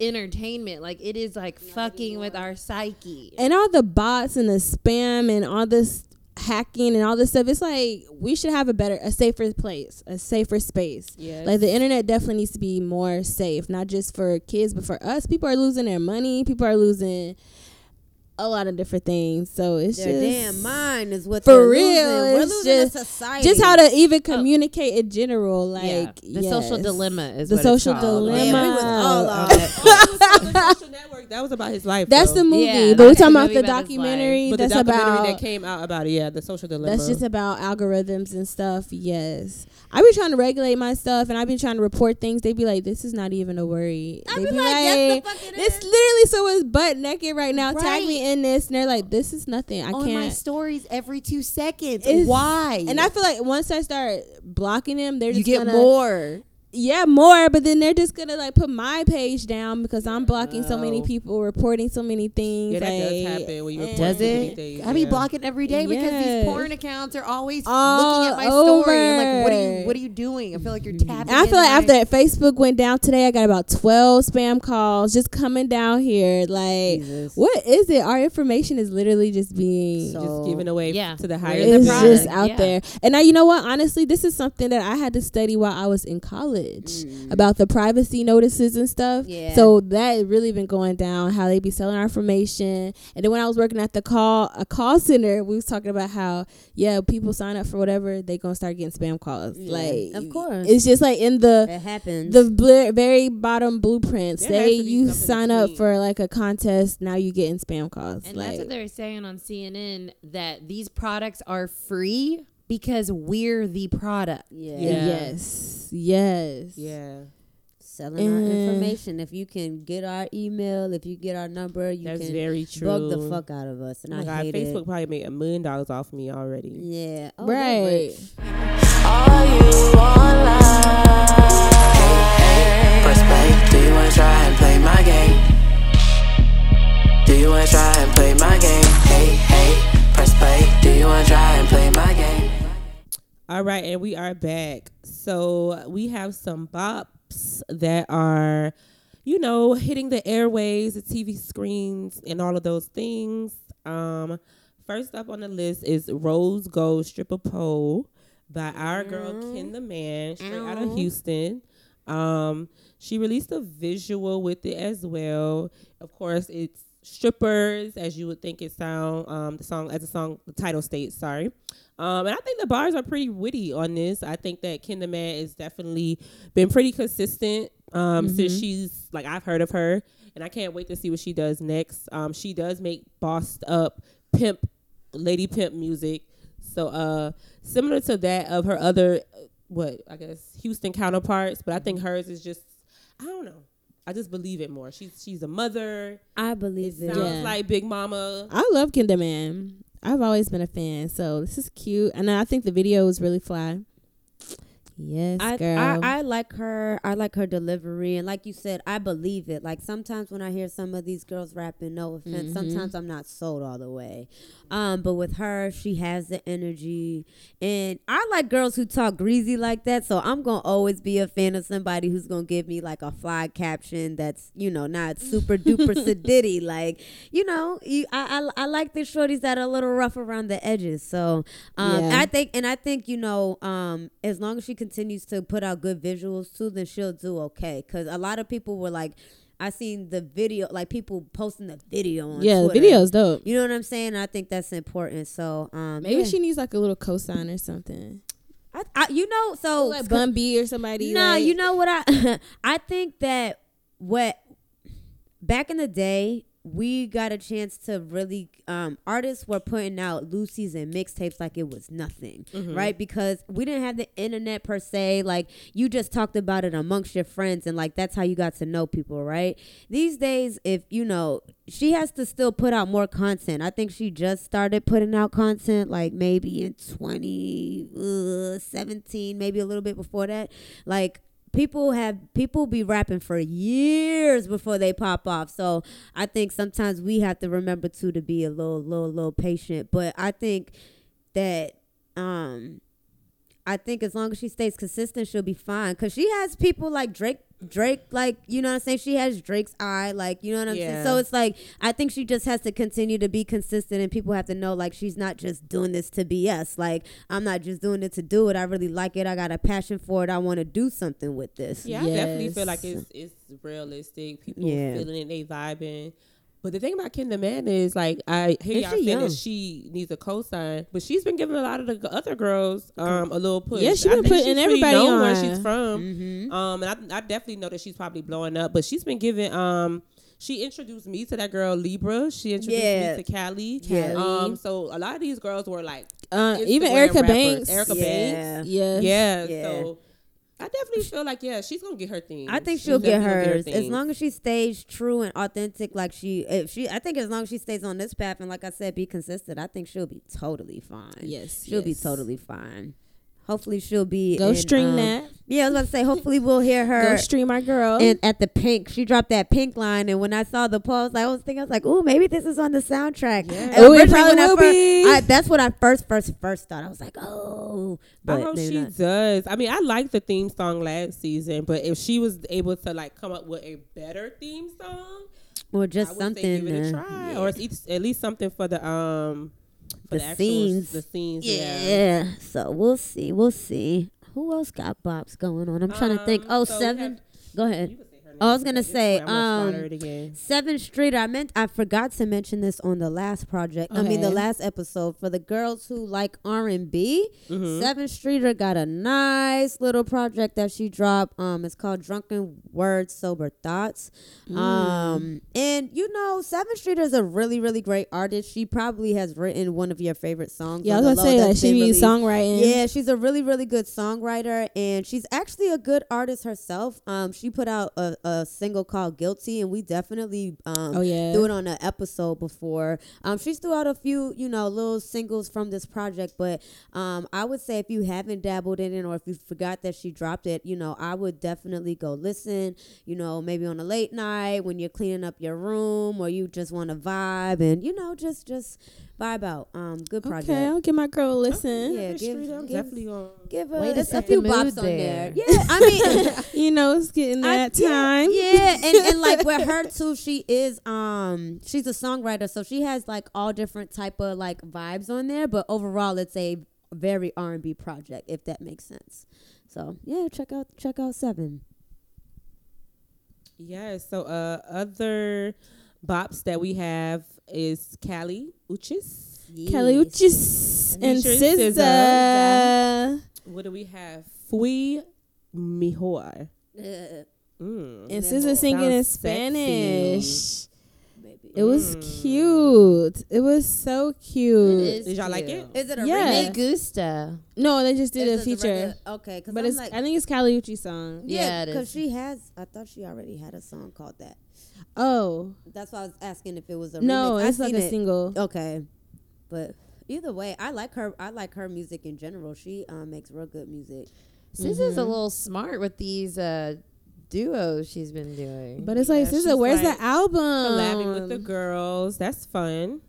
Speaker 1: entertainment. Like, it is like fucking with our psyche.
Speaker 5: and all the bots and the spam and all this hacking and all this stuff. It's like we should have a better, a safer place, a safer space.
Speaker 1: Yeah.
Speaker 5: Like the internet definitely needs to be more safe, not just for kids, but for us. People are losing their money. People are losing a lot of different things. So it's
Speaker 2: their
Speaker 5: just
Speaker 2: damn mind is what
Speaker 5: For real,
Speaker 2: losing. We're
Speaker 5: it's
Speaker 2: losing
Speaker 5: just-
Speaker 2: society.
Speaker 5: just how to even oh. communicate in general. Like
Speaker 1: yeah. The social dilemma is
Speaker 5: The
Speaker 1: what
Speaker 5: social
Speaker 1: it's
Speaker 5: dilemma.
Speaker 2: Yeah, we was all
Speaker 1: On
Speaker 2: off.
Speaker 3: Social network. That was about his life.
Speaker 5: That's
Speaker 3: though.
Speaker 5: the movie,
Speaker 1: Yeah,
Speaker 5: but we're talking about the
Speaker 1: about
Speaker 5: documentary.
Speaker 3: But the
Speaker 5: that's
Speaker 3: documentary
Speaker 5: about
Speaker 3: that came out about it, yeah, the social dilemma.
Speaker 5: That's just about algorithms and stuff. Yes, I've been trying to regulate my stuff, and I've been trying to report things. They be like, "This is not even a worry."
Speaker 2: I
Speaker 5: they
Speaker 2: be
Speaker 5: be
Speaker 2: like, yes, the fuck it
Speaker 5: "This
Speaker 2: is."
Speaker 5: literally someone's butt naked right now. Tag me in this," and they're like, "This is nothing. I
Speaker 1: On
Speaker 5: can't."
Speaker 1: my stories every two seconds.
Speaker 5: It's-
Speaker 1: Why?
Speaker 5: And I feel like once I start blocking them, they're
Speaker 1: you
Speaker 5: just
Speaker 1: get
Speaker 5: gonna,
Speaker 1: more.
Speaker 5: Yeah, more. But then they're just gonna like put my page down because I'm blocking so many
Speaker 3: Oh.
Speaker 5: people, reporting so many things.
Speaker 3: yeah, that does happen when you report
Speaker 1: Does
Speaker 3: too many
Speaker 1: it?
Speaker 3: things,
Speaker 1: I be blocking every day because
Speaker 5: Yes.
Speaker 1: these porn accounts are always
Speaker 5: All
Speaker 1: looking at my story. I'm like, what are you? What are you doing? I feel like you're mm-hmm. tapping.
Speaker 5: And I feel like
Speaker 1: into my-
Speaker 5: after Facebook went down today, I got about twelve spam calls just coming down here. Like,
Speaker 2: Jesus.
Speaker 5: what is it? Our information is literally just being
Speaker 2: So-
Speaker 3: just giving away
Speaker 1: Yeah.
Speaker 3: to the
Speaker 1: We're
Speaker 3: highest.
Speaker 1: the
Speaker 5: it's
Speaker 1: product,
Speaker 5: just out
Speaker 1: yeah.
Speaker 5: there. And now you know what? Honestly, this is something that I had to study while I was in college Mm. about the privacy notices and stuff.
Speaker 2: Yeah.
Speaker 5: So that really been going down how they be selling our information. And then when I was working at the call a call center, we was talking about how yeah people sign up for whatever they gonna start getting spam calls.
Speaker 2: Yeah,
Speaker 5: like
Speaker 2: of course.
Speaker 5: it's just like in the
Speaker 2: it happens.
Speaker 5: the bl- very bottom blueprint
Speaker 3: There
Speaker 5: say
Speaker 3: has to be
Speaker 5: you sign up for like a contest now you getting spam calls
Speaker 1: And
Speaker 5: like
Speaker 1: that's what they're saying on CNN that these products are free because we're the product.
Speaker 2: yeah.
Speaker 3: Yeah.
Speaker 5: yes yes
Speaker 3: Yeah,
Speaker 2: Selling our
Speaker 5: Mm.
Speaker 2: information. If you can get our email, if you get our number, you
Speaker 3: that's
Speaker 2: can
Speaker 3: very true.
Speaker 2: bug the fuck out of us. And
Speaker 3: Oh
Speaker 2: I
Speaker 3: God,
Speaker 2: hate
Speaker 3: Facebook
Speaker 2: it.
Speaker 3: probably made a million dollars off me already.
Speaker 2: Yeah. Oh,
Speaker 5: right.
Speaker 6: Are you online? Press. Do you wanna try and play my game? Do you wanna try and play my game? Hey, hey, press play. Do you wanna try and play my game?
Speaker 3: All right, and we are back. So we have some bops that are, you know, hitting the airways, the TV screens, and all of those things. Um, first up on the list is Rose Gold Stripper Pole by our girl Kentheman, straight out of Houston. Um, she released a visual with it as well. Of course, it's strippers, as you would think it sound. Um, the song, as the song, the title states. Sorry. Um, and I think the bars are pretty witty on this. I think that Kentheman is definitely been pretty consistent um, since she's like I've heard of her, and I can't wait to see what she does next. Um, she does make bossed up pimp, lady pimp music. So uh, similar to that of her other, uh, what I guess Houston counterparts, but I think hers is just I don't know. I just believe it more. She's she's a mother.
Speaker 2: I believe it.
Speaker 3: Sounds
Speaker 5: Yeah.
Speaker 3: like Big Mama.
Speaker 5: i love Kentheman i've always been a fan so this is cute and i think the video is really fly Yes,
Speaker 2: I,
Speaker 5: girl.
Speaker 2: I I like her. I like her delivery, and like you said, I believe it. Like sometimes when I hear some of these girls rapping, no offense,
Speaker 5: Mhm.
Speaker 2: sometimes I'm not sold all the way. Um, but with her, she has the energy, and I like girls who talk greasy like that. So I'm gonna always be a fan of somebody who's gonna give me like a fly caption that's you know not super duper sedity. Like you know, you, I, I I like the shorties that are a little rough around the edges. So um,
Speaker 5: Yeah.
Speaker 2: I think, and I think you know, um, as long as she continues to put out good visuals too, then she'll do okay. Cause a lot of people were like, I seen the video, like people posting the video on
Speaker 5: yeah, the video's dope.
Speaker 2: You know what I'm saying? I think that's important. So um,
Speaker 5: Maybe
Speaker 2: yeah.
Speaker 5: she needs like a little cosign or something.
Speaker 2: I, I, you know, so
Speaker 5: like Bun B or somebody.
Speaker 2: no,
Speaker 5: like-
Speaker 2: you know what I I think that what back in the day we got a chance to really um artists were putting out loosies and mixtapes like it was nothing, right? Because we didn't have the internet per se. Like you just talked about it amongst your friends and like that's how you got to know people, right? These days if you know she has to still put out more content. I think she just started putting out content like maybe in 2017, maybe a little bit before that. Like people have people be rapping for years before they pop off. So I think sometimes we have to remember too to be a little little little patient. But I think that um I think as long as she stays consistent, she'll be fine. Cause she has people like Drake. Drake, like you know what I'm saying. She has Drake's eye, like you know what I'm saying. So it's like I think she just has to continue to be consistent, and people have to know like she's not just doing this to BS. Like I'm not just doing it to do it. I really like it. I got a passion for it. I want to do something with this.
Speaker 3: Yeah, I definitely feel like it's it's realistic. People
Speaker 2: Yeah.
Speaker 3: feeling it, they vibing. But the thing about the Man is like I hear y'all
Speaker 2: she
Speaker 3: saying that she needs a cosign, but she's been giving a lot of the other girls um a little push.
Speaker 5: Yeah,
Speaker 3: she's
Speaker 5: been putting everybody
Speaker 3: known where she's from.
Speaker 2: Mm-hmm.
Speaker 3: Um, and I, I definitely know that she's probably blowing up, but she's been giving um. She introduced me to that girl Libra. She introduced
Speaker 2: Yeah.
Speaker 3: me to Callie. Um. So a lot of these girls were like,
Speaker 5: uh, even Erica
Speaker 3: rappers.
Speaker 5: Banks.
Speaker 3: Erica
Speaker 2: Yeah.
Speaker 3: Banks.
Speaker 5: Yeah.
Speaker 3: Yeah.
Speaker 2: Yeah.
Speaker 3: So I definitely feel like yeah, she's gonna get her thing.
Speaker 2: I think she'll get
Speaker 3: definitely gonna
Speaker 2: hers as long as she stays true and authentic. Like she, if she, I think as long as she stays on this path and like I said, be consistent. I think she'll be totally fine.
Speaker 5: Yes.
Speaker 2: she'll be totally fine. Hopefully, she'll be.
Speaker 5: Go
Speaker 2: in,
Speaker 5: stream
Speaker 2: um,
Speaker 5: that.
Speaker 2: Yeah, I was about to say. Hopefully, we'll hear her Go
Speaker 5: stream our girl.
Speaker 2: And at the pink, she dropped that pink line, and when I saw the post, I was thinking, I was like, "Oh, maybe this is on the soundtrack."
Speaker 3: Yeah.
Speaker 2: And
Speaker 5: Oh, it probably will be.
Speaker 2: I, that's what I first, first, first thought. I was like, "Oh,"
Speaker 3: I hope she
Speaker 2: not.
Speaker 3: does. I mean, I liked the theme song last season, but if she was able to like come up with a better theme song,
Speaker 2: or just something.
Speaker 3: give it a try,
Speaker 2: yeah.
Speaker 3: or at least, something for the um
Speaker 2: The
Speaker 3: the, actual,
Speaker 2: scenes.
Speaker 3: the scenes.
Speaker 2: Yeah.
Speaker 3: Yeah.
Speaker 2: So we'll see. We'll see. Who else got bops going on? I'm trying to think.
Speaker 3: Um,
Speaker 2: Oh,
Speaker 3: so
Speaker 2: Sevyn.
Speaker 3: have-
Speaker 2: Go ahead.
Speaker 3: Can say her name
Speaker 2: I was gonna say,
Speaker 3: way I'm gonna
Speaker 2: um,
Speaker 3: slaughter it again.
Speaker 2: Seventh Street. I meant I forgot to mention this on the last project. I mean the last episode for the girls who like R and B.
Speaker 3: Mhm.
Speaker 2: Sevyn Streeter got a nice little project that she dropped. Um, it's called Drunken Words, Sober Thoughts.
Speaker 5: Mm.
Speaker 2: Um, and you know, Sevyn Streeter is a really, really great artist. She probably has written one of your favorite songs.
Speaker 5: yeah, I was gonna say
Speaker 2: that
Speaker 5: like she be songwriting.
Speaker 2: Yeah, she's a really, really good songwriter, and she's actually a good artist herself. Um, she put out a, a single called "Guilty," and we definitely um
Speaker 5: Oh yeah.
Speaker 2: do it on an episode before. Um, she's threw out a few, you know, little singles from this project, but um, I would say if you haven't dabbled in it or if you forgot that she dropped it, you know, I would definitely go listen. You know, maybe on a late night when you're cleaning up your room or you just want to vibe and you know just just vibe out. Um, good project.
Speaker 5: Okay, I'll give my girl a listen.
Speaker 2: Yeah,
Speaker 3: Seventh
Speaker 2: give-
Speaker 3: Street, I'm
Speaker 2: give-
Speaker 3: definitely on.
Speaker 2: Give her
Speaker 1: Way to
Speaker 2: a, few bops
Speaker 1: mood
Speaker 2: on there.
Speaker 1: there.
Speaker 2: Yeah, I mean,
Speaker 5: You know, it's getting
Speaker 2: I-
Speaker 5: that
Speaker 2: yeah,
Speaker 5: time.
Speaker 2: Yeah, and, and like with her too, she is um she's a songwriter, so she has like all different type of like vibes on there. But overall, it's a very R and B project, if that makes sense. So yeah, check out check out Sevyn.
Speaker 3: Yeah. So uh, other bops that we have is Kali Uchis.
Speaker 5: Kali Uchis and
Speaker 3: Featuring
Speaker 5: SZA.
Speaker 3: What do we have? Fue Mejor.
Speaker 2: Uh,
Speaker 3: Mm.
Speaker 5: And
Speaker 2: Mejor.
Speaker 5: SZA singing in Spanish.
Speaker 2: baby.
Speaker 5: It was
Speaker 3: Mm.
Speaker 5: cute. It was so cute.
Speaker 1: is
Speaker 3: Did y'all like it?
Speaker 2: Is it a
Speaker 5: Yeah.
Speaker 1: Me gusta.
Speaker 5: No, they just did
Speaker 2: Is
Speaker 5: a feature.
Speaker 2: regular- Okay,
Speaker 5: But
Speaker 2: I'm
Speaker 5: it's
Speaker 2: like,
Speaker 5: I think it's Kali Uchis song.
Speaker 1: Yeah,
Speaker 2: yeah, because
Speaker 1: is.
Speaker 2: she has. I thought she already had a song called that.
Speaker 5: Oh.
Speaker 2: That's why I was asking if it was a
Speaker 5: No,
Speaker 2: remix. I
Speaker 5: it's like a
Speaker 2: it.
Speaker 5: single.
Speaker 2: Okay, but either way, I like her. I like her music in general. She um, makes real good music.
Speaker 1: SZA's a little smart with these uh, duos she's been doing.
Speaker 5: But it's like,
Speaker 3: Yeah, she's
Speaker 5: SZA, where's
Speaker 3: like
Speaker 5: the album?
Speaker 3: Collabing with the girls. That's fun.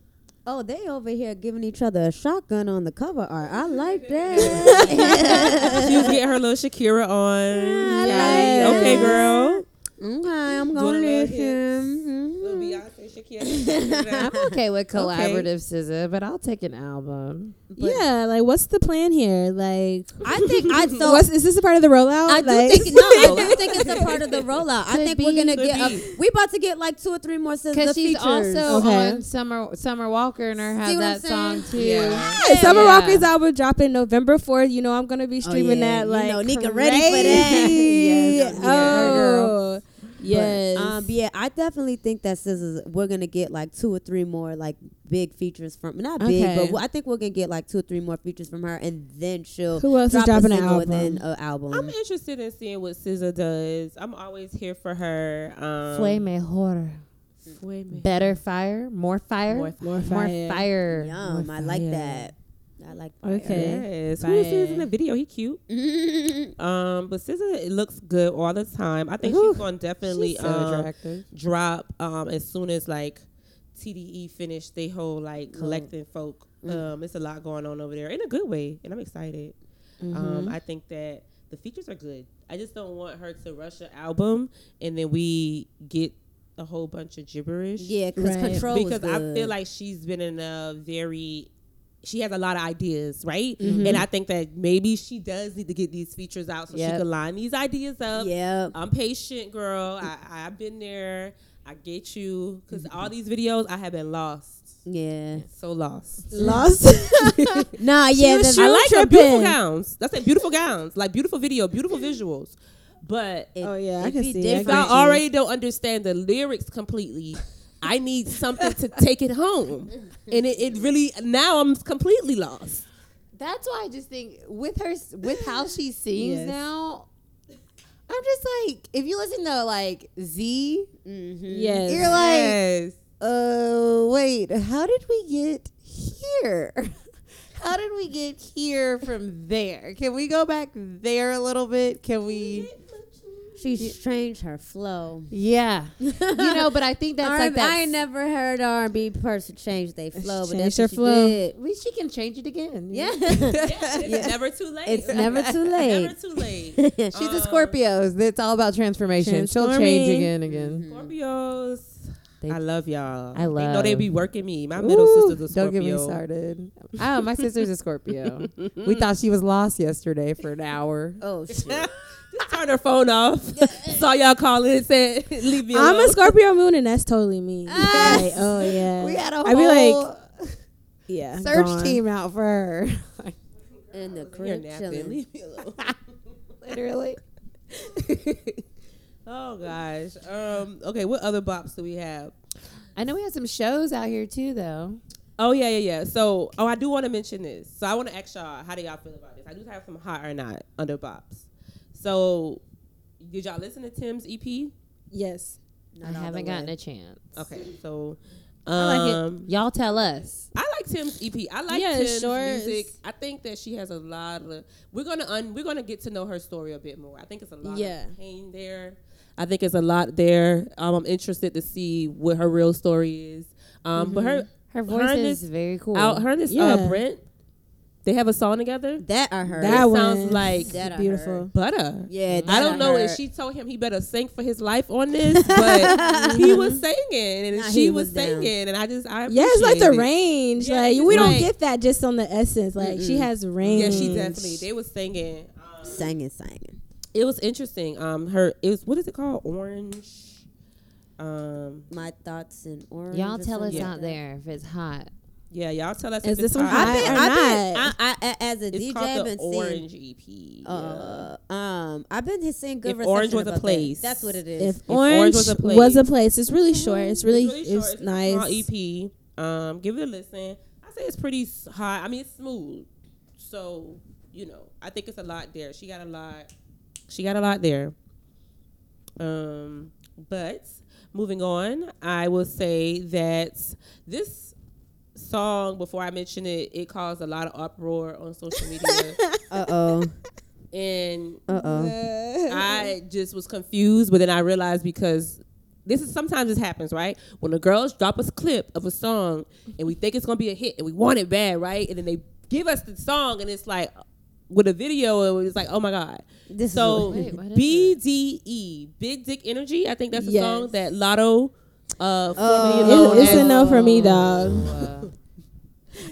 Speaker 2: Oh, they over here giving each other a shotgun on the cover art. I like that.
Speaker 3: she was getting her little Shakira on.
Speaker 2: I
Speaker 3: Yeah.
Speaker 2: like
Speaker 3: Okay, girl.
Speaker 2: Okay, I'm gonna listen.
Speaker 3: Little
Speaker 2: Mhm.
Speaker 3: Beyonce, Shakira.
Speaker 1: I'm okay with collaborative SZA, but I'll take an album.
Speaker 5: yeah, like what's the plan here? Like,
Speaker 2: I think I so
Speaker 5: what's, is this a part of the rollout?
Speaker 2: I do think no, I think it's a part of the rollout. I
Speaker 1: Could
Speaker 2: think we're gonna get a, we about to get like two or three more SZA
Speaker 1: Because she's
Speaker 2: features.
Speaker 1: also
Speaker 5: Okay.
Speaker 1: on Summer Summer Walker and her
Speaker 2: See
Speaker 1: have
Speaker 2: I'm
Speaker 1: that song
Speaker 2: saying?
Speaker 1: too.
Speaker 3: Yeah.
Speaker 5: Hey, Summer
Speaker 1: Yeah.
Speaker 5: Walker's album dropping November 4th. You know, I'm going to be streaming
Speaker 2: yeah.
Speaker 5: that
Speaker 2: You
Speaker 5: like
Speaker 2: know, Nika ready for that.
Speaker 5: crazy.
Speaker 2: Yes, I'm here. Her girl.
Speaker 5: Oh, yes.
Speaker 2: But, um, yeah, I definitely think that SZA, we're gonna get like two or three more like big features from not big,
Speaker 5: Okay.
Speaker 2: but I think we're gonna get like two or three more features from her, and then she'll
Speaker 5: Who else is dropping
Speaker 2: a
Speaker 5: an album?
Speaker 2: then an album.
Speaker 3: I'm interested in seeing what SZA does. I'm always here for her. Um,
Speaker 1: Fue mejor.
Speaker 3: Fue me-
Speaker 1: Better fire, more fire,
Speaker 3: More
Speaker 5: More
Speaker 1: more
Speaker 5: fire.
Speaker 1: fire.
Speaker 2: Yum,
Speaker 1: more
Speaker 2: I like that. I like. fire.
Speaker 5: Okay.
Speaker 3: Yes. Who is this in the video? He cute. Um, but SZA it looks good all the time. I think
Speaker 1: Whew.
Speaker 3: she's gonna definitely
Speaker 1: She's so
Speaker 3: um, drop um as soon as like TDE finish they whole like collecting folk. Um, it's a lot going on over there in a good way, and I'm excited. Um, I think that the features are good. I just don't want her to rush an album and then we get a whole bunch of gibberish.
Speaker 2: Yeah, because
Speaker 5: Right.
Speaker 2: control was
Speaker 3: because I feel like she's been in a very she has a lot of ideas, right?
Speaker 2: Mm-hmm.
Speaker 3: And I think that maybe she does need to get these features out so
Speaker 1: Yep.
Speaker 3: she can line these ideas up.
Speaker 2: yeah.
Speaker 3: I'm patient, girl. I, I've been there. I get you. Because
Speaker 2: Mm-hmm.
Speaker 3: all these videos, I have been lost.
Speaker 2: Yeah.
Speaker 3: So lost.
Speaker 5: Lost.
Speaker 2: Nah, yeah.
Speaker 5: was
Speaker 2: the-
Speaker 3: I like her beautiful gowns. That's it. Beautiful gowns. Like beautiful video, beautiful visuals. But
Speaker 2: it-
Speaker 5: Oh, yeah, I
Speaker 2: it
Speaker 5: can see. I
Speaker 3: if I already don't understand the lyrics completely, I need something to take it home. And it, it really, now I'm completely lost.
Speaker 1: That's why I just think with her with how she sings
Speaker 5: Yes.
Speaker 1: now, I'm just like if you listen to like Z,
Speaker 2: Mhm.
Speaker 5: yes.
Speaker 1: you're like,
Speaker 3: Yes.
Speaker 1: uh, wait, how did we get here? How did we get here from there? Can we go back there a little bit? Can we?
Speaker 2: She's changed her flow.
Speaker 1: Yeah, you know, but I think that's
Speaker 2: R-
Speaker 1: like that.
Speaker 2: I ain't never heard R and B person change their flow, but
Speaker 5: Change
Speaker 2: that's
Speaker 5: her
Speaker 2: what she
Speaker 5: flow.
Speaker 2: did.
Speaker 1: At least she can change it again.
Speaker 2: Yeah,
Speaker 3: It's never too late.
Speaker 2: it's never too late.
Speaker 3: never
Speaker 2: late.
Speaker 3: too late.
Speaker 1: She's a um, Scorpio. It's all about transformation. She'll change again, again. Mm-hmm.
Speaker 3: Scorpios.
Speaker 1: They-
Speaker 3: I love y'all.
Speaker 1: I love.
Speaker 3: They know they
Speaker 1: love-
Speaker 3: be working me. My middle
Speaker 1: Ooh,
Speaker 3: sister's a Scorpio.
Speaker 1: Don't get me started. Oh, my sister's a Scorpio. we thought she was lost yesterday for an hour.
Speaker 2: Oh shit!
Speaker 3: Just turn her phone off. Saw y'all calling and said, leave me alone.
Speaker 5: I'm a Scorpio moon, and that's totally me.
Speaker 2: Ah.
Speaker 5: Like, oh, yeah.
Speaker 1: We had a
Speaker 5: I'd be
Speaker 1: whole
Speaker 5: like, yeah.
Speaker 1: search
Speaker 5: gone.
Speaker 1: team out for her.
Speaker 2: In the
Speaker 3: You're
Speaker 2: crib
Speaker 3: napping. Leave me alone.
Speaker 1: Literally.
Speaker 3: oh gosh. Um. Okay. What other bops do we have?
Speaker 1: I know we have some shows out here too, though.
Speaker 3: Oh yeah, yeah, yeah. So, oh, I do want to mention this. So, I want to ask y'all, how do y'all feel about this? I do have some hot or not under bops. So, did y'all listen to Tems' EP?
Speaker 5: Yes.
Speaker 2: Not
Speaker 1: I haven't gotten
Speaker 2: way.
Speaker 1: a chance.
Speaker 3: Okay, so
Speaker 5: like it.
Speaker 3: um,
Speaker 1: Y'all tell us.
Speaker 3: I like Tems' EP. I like
Speaker 5: Yeah,
Speaker 3: Tems'
Speaker 5: short.
Speaker 3: music. I think that she has a lot of. We're gonna un, we're gonna get to know her story a bit more. I think it's a lot
Speaker 5: Yeah.
Speaker 3: of pain there. I think it's a lot there. Um, I'm interested to see what her real story is. Um, but her
Speaker 1: Her
Speaker 3: Her
Speaker 1: voice
Speaker 3: and
Speaker 1: is
Speaker 3: this-
Speaker 1: very cool.
Speaker 3: out her and this
Speaker 5: Yeah.
Speaker 3: uh, Brent, they have a song together.
Speaker 2: That I heard.
Speaker 5: That
Speaker 3: It
Speaker 5: one
Speaker 3: sounds like
Speaker 2: That
Speaker 5: beautiful.
Speaker 2: heard.
Speaker 3: butter.
Speaker 2: Yeah,
Speaker 3: I don't know
Speaker 2: heard.
Speaker 3: if she told him he better sing for his life on this, but he was singing and
Speaker 2: Nah,
Speaker 3: she was,
Speaker 2: was
Speaker 3: singing, and I just I
Speaker 5: Yeah, it's like the
Speaker 3: it.
Speaker 5: range.
Speaker 3: Yeah,
Speaker 5: like
Speaker 3: it's
Speaker 5: we don't get that just on the essence. Like she
Speaker 2: Mm-mm.
Speaker 5: has range.
Speaker 3: Yeah, she definitely. They was singing. Um,
Speaker 2: Singing, singing.
Speaker 3: it was interesting. Um, her it was what is it called? Orange. Um,
Speaker 2: My thoughts in orange.
Speaker 1: Y'all tell us
Speaker 2: something
Speaker 1: out there if it's hot.
Speaker 3: Yeah, y'all tell us.
Speaker 5: Is
Speaker 3: if
Speaker 5: this
Speaker 3: it's
Speaker 5: one
Speaker 3: hot.
Speaker 5: hot
Speaker 2: I've been,
Speaker 5: or
Speaker 2: I've been,
Speaker 5: not?
Speaker 2: I, I, a- as a
Speaker 3: It's
Speaker 2: DJ,
Speaker 3: called
Speaker 2: I've
Speaker 3: the
Speaker 2: been seeing.
Speaker 3: Orange EP. yeah.
Speaker 2: Uh, um, I've been seeing good.
Speaker 3: If Orange
Speaker 2: reception
Speaker 3: was a
Speaker 2: about that.
Speaker 3: place.
Speaker 2: That's what it is.
Speaker 5: If,
Speaker 3: If
Speaker 5: orange,
Speaker 3: Orange was
Speaker 5: was
Speaker 3: a
Speaker 5: a,
Speaker 3: place.
Speaker 5: place. it's really short. It's really,
Speaker 3: it's, really
Speaker 5: it's,
Speaker 3: short. It's a
Speaker 5: nice.
Speaker 3: small EP. Um, give it a listen. I say it's pretty s- hot. I mean, it's smooth. So you know, I think it's a lot there. She got a lot. She got a lot there. Um, but moving on, I will say that this song, before I mention it, it caused a lot of uproar on social media.
Speaker 2: Uh oh.
Speaker 3: and
Speaker 2: Uh oh.
Speaker 3: I just was confused, but then I realized because this is sometimes this happens, right? When the girls drop us a clip of a song and we think it's gonna be a hit and we want it bad, right? And then they give us the song and it's like with a video and it's like, oh my god.
Speaker 2: This
Speaker 3: So
Speaker 1: Wait, what is
Speaker 3: BDE, Big Dick Energy, I think that's the
Speaker 5: Yes.
Speaker 3: song that Latto uh
Speaker 2: Oh.
Speaker 3: formerly known
Speaker 5: It's, it's
Speaker 3: as-
Speaker 5: a no for me, dog.
Speaker 1: Uh,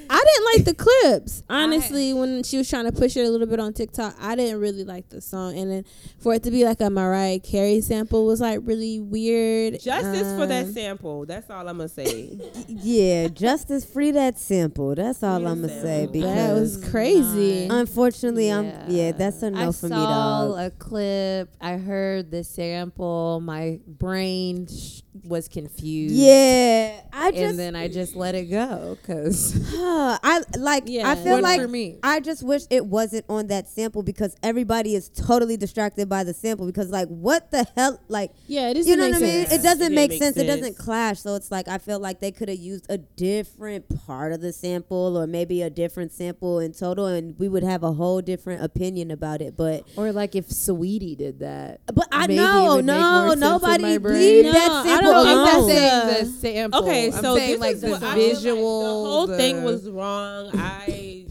Speaker 5: I didn't like the clips. Honestly, when she was trying to push it a little bit on TikTok, I didn't really like the song. And then for it to be like a Mariah Carey sample was like really weird.
Speaker 3: Justice for that
Speaker 5: Um,
Speaker 3: sample. That's all I'm gonna say.
Speaker 2: Yeah, justice free that sample. That's all
Speaker 3: Free
Speaker 2: I'm gonna say because
Speaker 5: That was crazy.
Speaker 2: unfortunately, I'm yeah. That's a no
Speaker 1: I
Speaker 2: for me,
Speaker 1: saw
Speaker 2: dog.
Speaker 1: a clip. I heard the sample. My brain sh- was confused.
Speaker 2: Yeah, I just
Speaker 1: and then I just let it go because
Speaker 2: I like.
Speaker 5: Yeah.
Speaker 2: I feel like
Speaker 1: for me.
Speaker 2: I just wish it wasn't on that sample because everybody is totally distracted by the sample because like what the hell like
Speaker 5: Yeah, it
Speaker 2: you know what I mean? It doesn't
Speaker 3: It
Speaker 2: make
Speaker 3: makes
Speaker 2: sense. It doesn't clash. So it's like I feel like they could have used a different part of the sample or maybe a different sample in total, and we would have a whole different opinion about it. But
Speaker 1: or like if Saweetie did that.
Speaker 2: but I know no
Speaker 1: sense
Speaker 2: nobody leave
Speaker 5: No,
Speaker 2: that sample
Speaker 5: don't think
Speaker 2: alone.
Speaker 1: I'm
Speaker 5: a-
Speaker 1: saying the sample.
Speaker 3: Okay,
Speaker 1: I'm
Speaker 3: so
Speaker 1: saying like
Speaker 3: is
Speaker 1: the
Speaker 3: what I like
Speaker 1: visual.
Speaker 3: the whole thing was wrong. I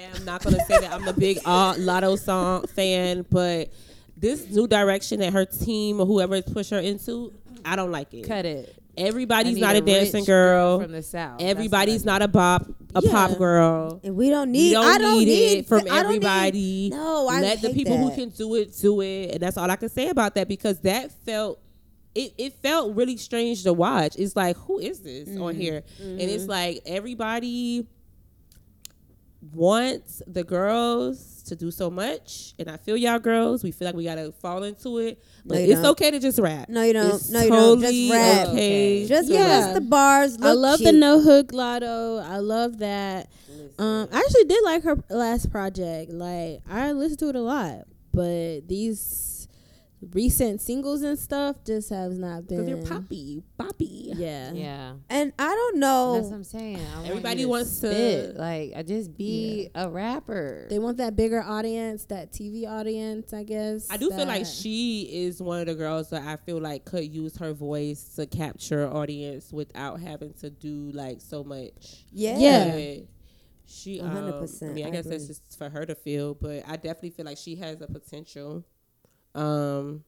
Speaker 3: am not gonna say that I'm the big uh, Latto song fan, but this new direction that her team or whoever has pushed her into, I don't like it.
Speaker 1: cut it.
Speaker 3: Everybody's not a, dancing
Speaker 1: rich
Speaker 3: girl.
Speaker 1: from the south.
Speaker 3: Everybody's not a bop, a
Speaker 5: Yeah.
Speaker 3: pop girl.
Speaker 2: And we don't
Speaker 3: We
Speaker 2: need.
Speaker 3: don't,
Speaker 2: I don't
Speaker 3: need,
Speaker 2: need
Speaker 3: it from
Speaker 2: I don't need-
Speaker 3: everybody.
Speaker 2: no, I
Speaker 3: let the
Speaker 2: hate
Speaker 3: people who can do it do it, and that's all I can say about that because that felt. It, it felt really strange to watch. It's like, who is this on
Speaker 2: Mm-hmm.
Speaker 3: here? And it's like everybody wants the girls to do so much, and I feel y'all girls. We feel like we gotta fall into it,
Speaker 2: No,
Speaker 3: but
Speaker 2: you
Speaker 3: it's
Speaker 2: don't.
Speaker 3: okay to just rap.
Speaker 2: No, you don't.
Speaker 3: It's
Speaker 2: No, you don't. Just rap.
Speaker 3: Okay.
Speaker 2: Just give
Speaker 5: Yeah.
Speaker 2: us the bars.
Speaker 5: I
Speaker 2: look
Speaker 5: love the no hook Latto. I love that. Um, I actually did like her last project. Like I listened to it a lot, but these recent singles and stuff just has not
Speaker 3: Because
Speaker 5: been.
Speaker 3: they're poppy, poppy.
Speaker 5: Yeah.
Speaker 1: Yeah.
Speaker 2: And I don't know.
Speaker 1: That's what. I'm saying. I want
Speaker 3: Everybody
Speaker 1: you
Speaker 3: wants to-
Speaker 1: spit. like I just be a rapper.
Speaker 5: They want that bigger audience, that TV audience, I guess.
Speaker 3: I do feel like she is one of the girls that I feel like could use her voice to capture audience without having to do like so much.
Speaker 2: Yeah.
Speaker 5: Yeah.
Speaker 3: But She,
Speaker 2: A
Speaker 3: um,
Speaker 2: hundred
Speaker 3: I mean, I
Speaker 2: I
Speaker 3: guess that's just for her to feel, but I definitely feel like she has a potential. Um,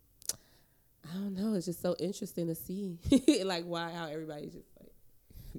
Speaker 3: I don't know. It's just so interesting to see, like, why how everybody's just like,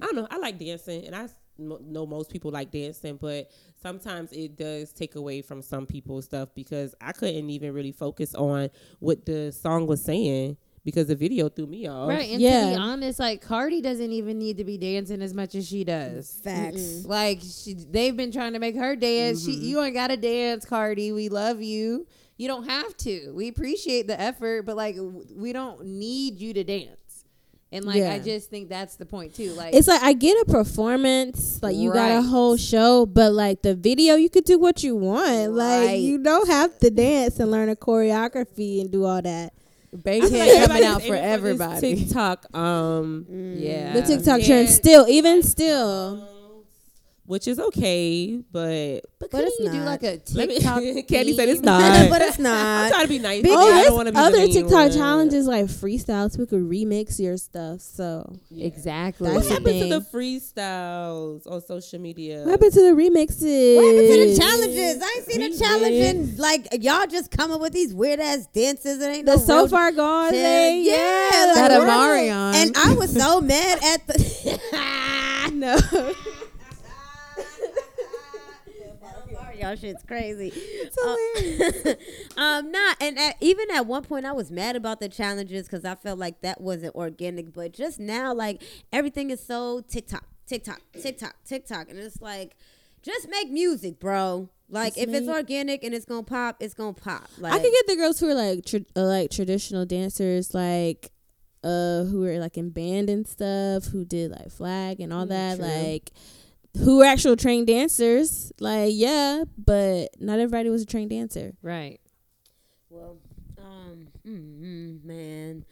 Speaker 3: I don't know. I like dancing, and I know most people like dancing, but sometimes it does take away from some people's stuff because I couldn't even really focus on what the song was saying because the video threw me off.
Speaker 1: Right, and to be honest, like Cardi doesn't even need to be dancing as much as she does.
Speaker 2: Facts.
Speaker 1: Like she, they've been trying to make her dance. She, you ain't got to dance, Cardi. We love you. You don't have to. We appreciate the effort, but like we don't need you to dance. And like
Speaker 5: Yeah.
Speaker 1: I just think that's the point too. Like
Speaker 5: It's like I get a performance, like you got a whole show, but like the video, you could do what you want. Like
Speaker 1: Right.
Speaker 5: you don't have to dance and learn a choreography and do all that.
Speaker 1: Bankhead coming out for everybody.
Speaker 3: TikTok, um,
Speaker 1: yeah,
Speaker 5: The TikTok
Speaker 3: Yeah.
Speaker 5: trend still, even still.
Speaker 3: Which is okay, but
Speaker 1: but,
Speaker 2: But
Speaker 1: couldn't
Speaker 2: it's
Speaker 1: you do like a
Speaker 3: Let me-
Speaker 1: TikTok?
Speaker 3: Candy said it's not.
Speaker 2: but it's not.
Speaker 3: I'm
Speaker 2: not.
Speaker 3: trying to be nice.
Speaker 5: Oh,
Speaker 3: I don't
Speaker 5: there's
Speaker 3: want to be
Speaker 5: other
Speaker 3: the
Speaker 5: TikTok
Speaker 3: one.
Speaker 5: challenges like freestyles. We could remix your stuff. So
Speaker 1: Exactly.
Speaker 5: That's
Speaker 3: What
Speaker 5: the
Speaker 3: happened to the freestyles on social media?
Speaker 5: what happened to the remixes?
Speaker 2: What happened to the challenges? I ain't seen a
Speaker 3: We
Speaker 2: challenge in like y'all just come up with these weird ass dances. It ain't
Speaker 5: The
Speaker 2: no
Speaker 5: so far gone
Speaker 2: challenge.
Speaker 5: thing.
Speaker 2: Yeah,
Speaker 5: Yeah,
Speaker 2: like,
Speaker 1: That
Speaker 2: what?
Speaker 1: Amarion.
Speaker 2: And I was so mad at the.
Speaker 5: no.
Speaker 2: Y'all shit's crazy. It's um, nah, and at, even at one point, I was mad about the challenges because I felt like that wasn't organic. But just now, like everything is so TikTok, TikTok, TikTok, TikTok, and it's like, just make music, bro. Like
Speaker 5: Just
Speaker 2: if it's organic and it's gonna pop, it's gonna pop. Like
Speaker 5: I could get the girls who are like tra- uh, like traditional dancers, like uh who were like in band and stuff, who did like flag and all that,
Speaker 2: true.
Speaker 5: like who were actual trained dancers. Like yeah, but not everybody was a trained dancer.
Speaker 1: right.
Speaker 2: well, um, mm, man.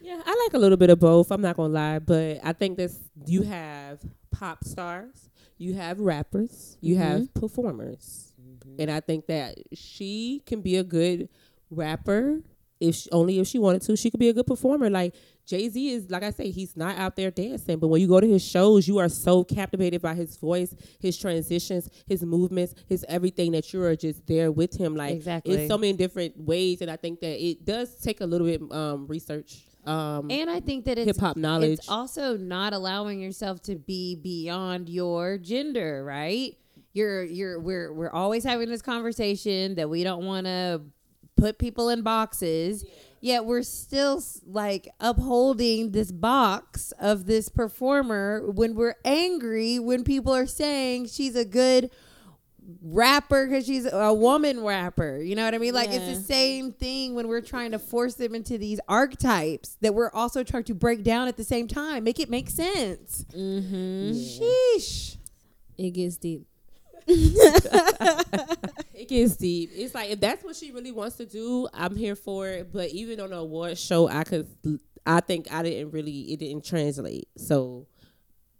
Speaker 3: Yeah, I like a little bit of both. I'm not gonna lie, but I think this you have pop stars, you have rappers, you have performers. and I think that she can be a good rapper if she, only if she wanted to. She could be a good performer. Like Jay Z is, like I say, he's not out there dancing, but when you go to his shows, you are so captivated by his voice, his transitions, his movements, his everything that you are just there with him. Like
Speaker 1: Exactly.
Speaker 3: it's so many different ways, and I think that it does take a little bit um, research. Um,
Speaker 1: And I think that it's
Speaker 3: hip hop knowledge.
Speaker 1: It's also not allowing yourself to be beyond your gender, right? You're you're we're we're always having this conversation that we don't want to put people in boxes. Yet we're still like upholding this box of this performer when we're angry when people are saying she's a good rapper because she's a woman rapper. You know what I mean? Like it's the same thing when we're trying to force them into these archetypes that we're also trying to break down at the same time. Make it make sense.
Speaker 5: Mm-hmm.
Speaker 1: Sheesh.
Speaker 5: It gets deep.
Speaker 3: It gets deep. It's like if that's what she really wants to do, I'm here for it. But even on the award show, I could, I think I didn't really, it didn't translate. So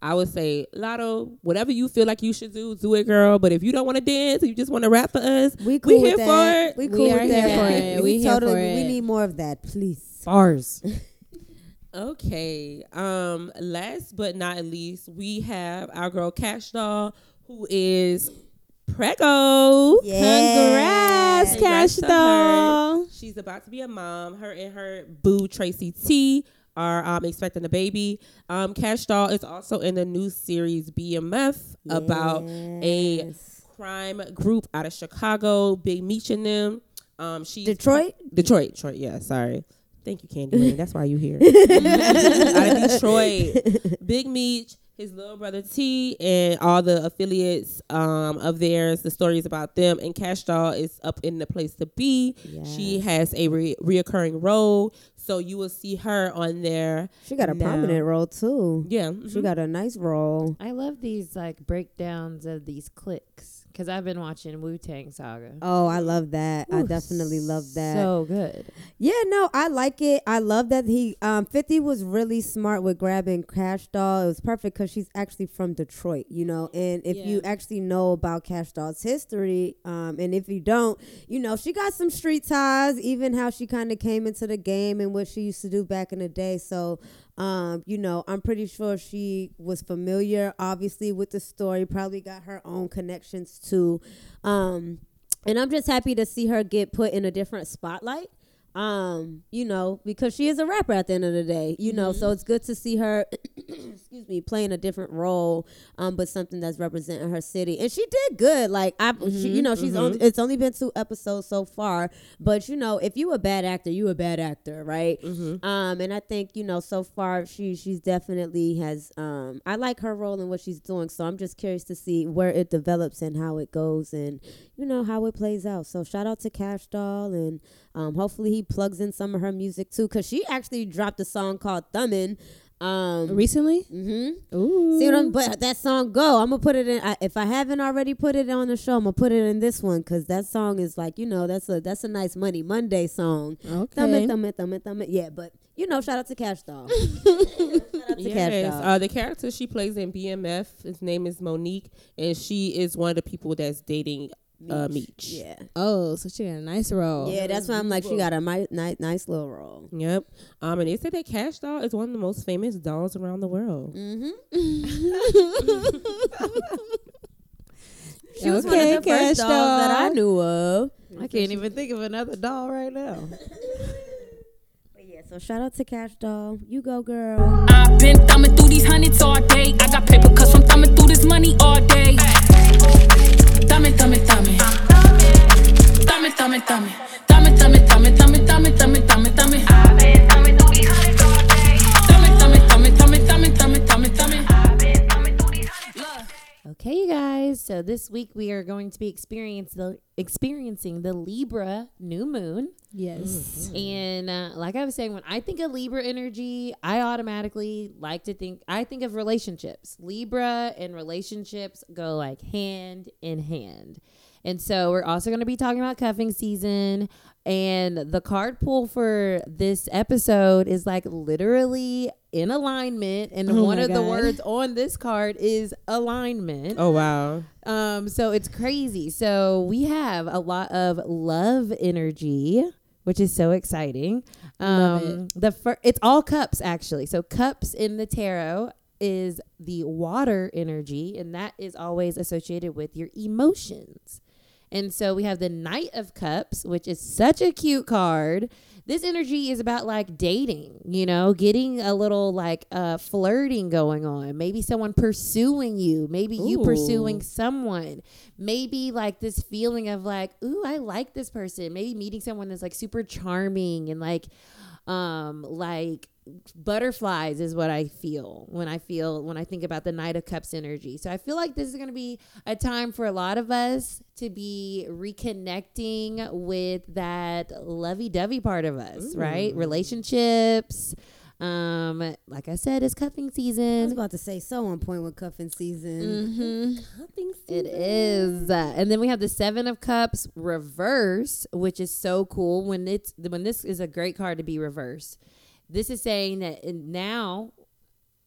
Speaker 3: I would say, Latto, whatever you feel like you should do, do it, girl. But if you don't want to dance, you just want to rap for us,
Speaker 2: We cool
Speaker 3: here
Speaker 2: with
Speaker 3: for it.
Speaker 2: We
Speaker 5: We
Speaker 2: cool
Speaker 5: are
Speaker 2: with
Speaker 5: here
Speaker 2: that.
Speaker 5: for it. We here
Speaker 2: totally.
Speaker 5: for
Speaker 2: We need more of that, please.
Speaker 1: Bars.
Speaker 3: Okay. Um. Last but not least, we have our girl Kash Doll, who is Prego.
Speaker 5: Congrats,
Speaker 3: Congrats Kash.
Speaker 5: Doll.
Speaker 3: She's about to be a mom. Her and her boo Tracy T are um, expecting a baby. Um, Kash Doll is also in the new series BMF about a crime group out of Chicago. Big Meech and them. Um, she's
Speaker 2: Detroit.
Speaker 3: Detroit, Detroit. Yeah, sorry. Thank you, Candy. Rain. That's why you here. Out of Detroit, Big Meech, his little brother T, and all the affiliates um, of theirs. The stories about them and Kash Doll is up in the place to be. She has a re- reoccurring role, so you will see her on there.
Speaker 2: She got a
Speaker 3: now.
Speaker 2: prominent role too.
Speaker 3: Yeah,
Speaker 2: She
Speaker 3: mhm.
Speaker 2: got a nice role.
Speaker 1: I love these like breakdowns of these clicks because I've been watching Wu Tang Saga.
Speaker 2: Oh, I love that. I definitely love that.
Speaker 1: So good.
Speaker 2: Yeah, no, I like it. I love that he um 50 was really smart with grabbing Kash Doll. It was perfect cuz she's actually from Detroit, you know. And if you actually know about Kash Doll's history, um and if you don't, you know, she got some street ties, even how she kind of came into the game and what she used to do back in the day. So, um, you know, I'm pretty sure she was familiar obviously with the story, probably got her own connections too. Um and I'm just happy to see her get put in a different spotlight um you know because she is a rapper at the end of the day you know so it's good to see her excuse me playing a different role um but something that's representing her city. And she did good like i she, you know she's only it's only been two episodes so far but you know if you a bad actor you a bad actor right? Um and i think you know so far she she's definitely has um i like her role and what she's doing so i'm just curious to see where it develops and how it goes and you know how it plays out. So shout out to kash doll and um, hopefully he plugs in some of her music too, cause she actually dropped a song called "Thumbin." Um,
Speaker 5: Recently?
Speaker 2: mm-hmm.
Speaker 5: Ooh.
Speaker 2: See what I'm? But that song go. I'm gonna put it in. I, if I haven't already put it on the show, I'm gonna put it in this one, cause that song is like you know that's a that's a nice Money Monday song. Thumb
Speaker 5: Okay.
Speaker 2: it, thumb it, thumb it, thumb it. Yeah, but you know, shout out to Kash Doll. shout out to Kash
Speaker 3: Yes,
Speaker 2: Doll.
Speaker 3: uh, the character she plays in BMF, his name is Monique, and she is one of the people that's dating uh, Meech.
Speaker 2: yeah,
Speaker 5: Oh, so she got a nice role.
Speaker 2: yeah. That's why I'm like, she got a ni- ni- nice little role.
Speaker 3: Yep. Um, and they said that Kash Doll is one of the most famous dolls around the world.
Speaker 2: Mm-hmm.
Speaker 5: She
Speaker 2: was
Speaker 5: okay,
Speaker 2: one of the
Speaker 5: Kash
Speaker 2: first dolls that I knew of.
Speaker 1: I can't even think of another doll right now.
Speaker 2: But yeah, so shout out to Kash Doll. You go, girl.
Speaker 7: I've been thumbing through these hundreds all day. I got paper cuts from thumbing through this money all day. Thumbing, thumbing, thumbing.
Speaker 1: Okay, you guys. So this week we are going to be experience the, experiencing the Libra new moon.
Speaker 5: Yes.
Speaker 1: And uh, like I was saying, when I think of Libra energy, I automatically like to think, I think of relationships. Libra and relationships go like hand in hand. And so we're also going to be talking about cuffing season. And the card pull for this episode is like literally in alignment. And
Speaker 5: Oh
Speaker 1: one of the words on this card is alignment.
Speaker 3: Oh wow.
Speaker 1: Um, so it's crazy. So we have a lot of love energy, which is so exciting. Um, the fir- it's all cups actually. So cups in the tarot is the water energy, and that is always associated with your emotions. And so we have the Knight of Cups, which is such a cute card. This energy is about like dating, you know, getting a little like uh, flirting going on. Maybe someone pursuing you. Maybe you pursuing someone. Maybe like this feeling of like, ooh, I like this person. Maybe meeting someone that's like super charming and like, um, like butterflies is what I feel when I feel when I think about the Knight of Cups energy. So I feel like this is going to be a time for a lot of us to be reconnecting with that lovey-dovey part of us, right? Relationships. Um, like I said, it's cuffing season.
Speaker 2: I was about to say so on point with cuffing season.
Speaker 5: Mm-hmm.
Speaker 1: It is, uh, and then we have the Seven of Cups reverse, which is so cool. When it's when this is a great card to be reverse. This is saying that now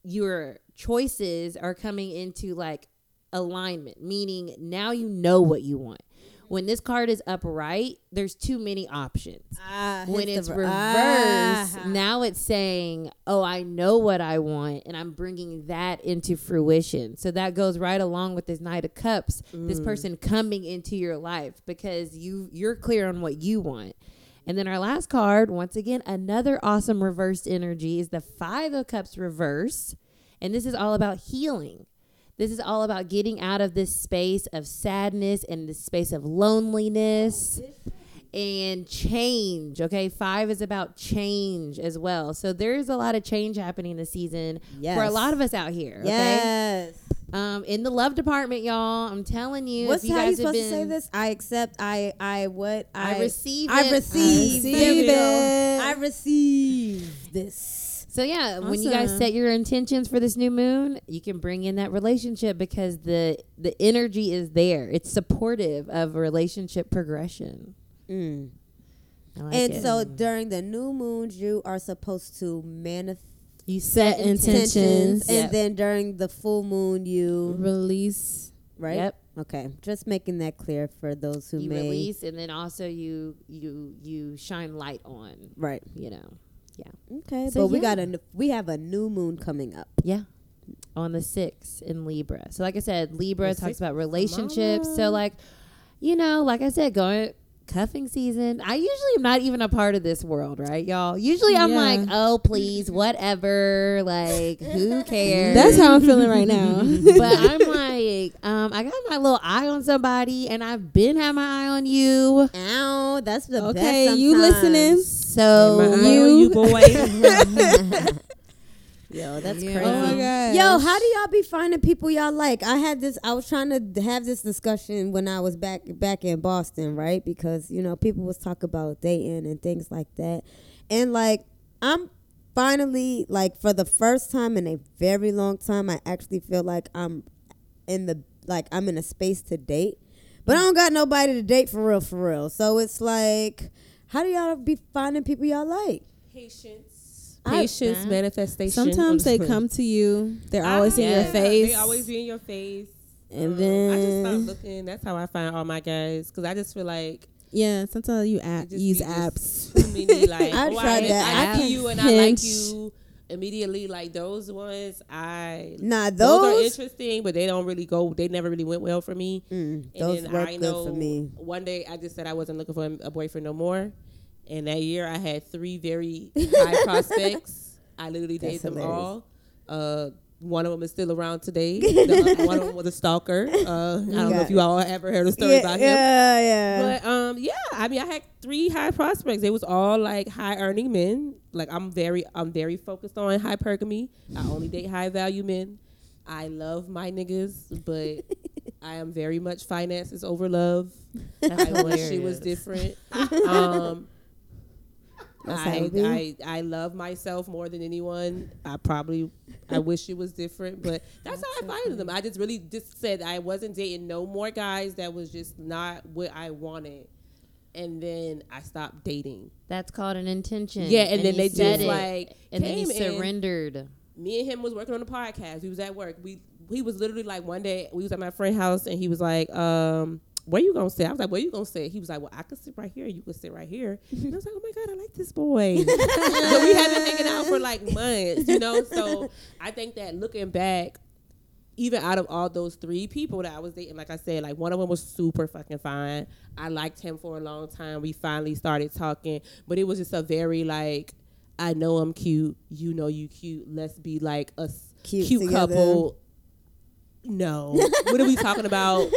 Speaker 1: your choices are coming into like alignment, meaning now you know what you want. When this card is upright, there's too many options.
Speaker 2: Ah,
Speaker 1: when it's reversed,
Speaker 2: ver- ah.
Speaker 1: now it's saying, "Oh, I know what I want, and I'm bringing that into fruition." So that goes right along with this Knight of Cups. This person coming into your life because you you're clear on what you want. And then our last card, once again, another awesome reversed energy is the Five of Cups reverse, and this is all about healing. This is all about getting out of this space of sadness and this space of loneliness and change. Okay. Five is about change as well. So there's a lot of change happening this season for a lot of us out here. Okay.
Speaker 2: Yes.
Speaker 1: Um, in the love department, y'all, I'm telling you,
Speaker 2: What's
Speaker 1: if you
Speaker 2: how you supposed to say this? I accept. I. I. What?
Speaker 1: I receive
Speaker 2: I receive.
Speaker 5: I receive it.
Speaker 2: I receive this.
Speaker 1: So yeah, when you guys set your intentions for this new moon, you can bring in that relationship because the the energy is there. It's supportive of relationship progression.
Speaker 2: Mm.
Speaker 1: Like
Speaker 2: And
Speaker 1: it.
Speaker 2: so during the new moons, you are supposed to manifest
Speaker 1: you
Speaker 5: Set
Speaker 1: set
Speaker 5: intentions.
Speaker 2: intentions, and
Speaker 1: Yep.
Speaker 2: then during the full moon, you
Speaker 5: Release.
Speaker 2: right.
Speaker 1: Yep.
Speaker 2: Okay, just making that clear for those who
Speaker 1: you
Speaker 2: may
Speaker 1: release and then also you you you shine light on
Speaker 2: right.
Speaker 1: you know
Speaker 2: Okay,
Speaker 1: So,
Speaker 2: but we got a n- we have a new moon coming up.
Speaker 1: yeah. On the sixth in libra. So like i said libra
Speaker 3: The
Speaker 1: talks about relationships. So like you know like i said going cuffing season i usually am not even a part of this world right y'all usually i'm
Speaker 5: Yeah.
Speaker 1: like oh please whatever like who cares
Speaker 5: That's how I'm feeling right now.
Speaker 1: but i'm like um i got my little eye on somebody and i've been had my eye on you
Speaker 2: Ow, that's the best.
Speaker 5: okay, you listening?
Speaker 1: so
Speaker 3: My
Speaker 5: you-
Speaker 3: you boy.
Speaker 2: Yo, that's
Speaker 1: Yeah.
Speaker 2: crazy.
Speaker 5: Oh my god.
Speaker 2: Yo, how do y'all be finding people y'all like? I had this. I was trying to have this discussion when I was back back in Boston, right? Because you know people was talk about dating and things like that, and like I'm finally like for the first time in a very long time, I actually feel like I'm in the like I'm in a space to date, but I don't got nobody to date for real, for real. So it's like, how do y'all be finding people y'all like?
Speaker 3: Patience.
Speaker 2: I-
Speaker 3: Patience,
Speaker 1: Nah.
Speaker 3: manifestation.
Speaker 5: Sometimes they come to you. They're always in your face.
Speaker 3: They always be in your face.
Speaker 2: And
Speaker 3: Um, I just
Speaker 2: then-
Speaker 3: start looking. That's how I find all my guys because I just feel like
Speaker 5: yeah. Sometimes you
Speaker 3: it
Speaker 5: app,
Speaker 3: just
Speaker 5: use apps.
Speaker 3: Too many like
Speaker 2: I
Speaker 3: oh,
Speaker 2: tried
Speaker 3: I,
Speaker 2: that.
Speaker 3: I
Speaker 2: I
Speaker 3: see you and I like you immediately. Like those ones, I
Speaker 2: Nah,
Speaker 3: those,
Speaker 2: those,
Speaker 3: are interesting, but they don't really go. They never really went well for me.
Speaker 2: Mm,
Speaker 3: And
Speaker 2: those
Speaker 3: then
Speaker 2: work
Speaker 3: I
Speaker 2: good
Speaker 3: know
Speaker 2: for me.
Speaker 3: one day I just said I wasn't looking for a boyfriend no more. And that year I had three very high prospects. I literally
Speaker 2: That's
Speaker 3: dated them all. Uh, one of them is still around today. The one of them was a stalker. Uh, I don't know if you all ever heard a story
Speaker 2: yeah,
Speaker 3: about him.
Speaker 2: yeah, yeah.
Speaker 3: But um, yeah, I mean, I had three high prospects. They was all like high earning men. Like I'm very, I'm very focused on hypergamy. I only date high value men. I love my niggas, but I am very much finances over love. I wish she was different. um, I. I I love myself more than anyone. I probably I wish it was different, but that's how I find them. I just really just said I wasn't dating no more guys that was just not what I wanted, and then I stopped dating.
Speaker 1: That's called an intention.
Speaker 3: Yeah, and then they just,
Speaker 1: it,
Speaker 3: like,
Speaker 1: and then he surrendered.
Speaker 3: me and him was working on the podcast. We was at work. We he was literally like one day we was at my friend's house and he was like, um, where you gonna sit? I was like, where you gonna sit? He was like, well, I could sit right here. You could sit right here. And I was like, oh my god, I like this boy. but we had been hanging out for like months, you know. So I think that looking back. Even out of all those three people that I was dating, like I said, like one of them was super fucking fine. I liked him for a long time. We finally started talking, but it was just a very like, I know I'm cute. You know you cute. Let's be like a
Speaker 2: Cute
Speaker 3: cute, couple. No, what are we talking about?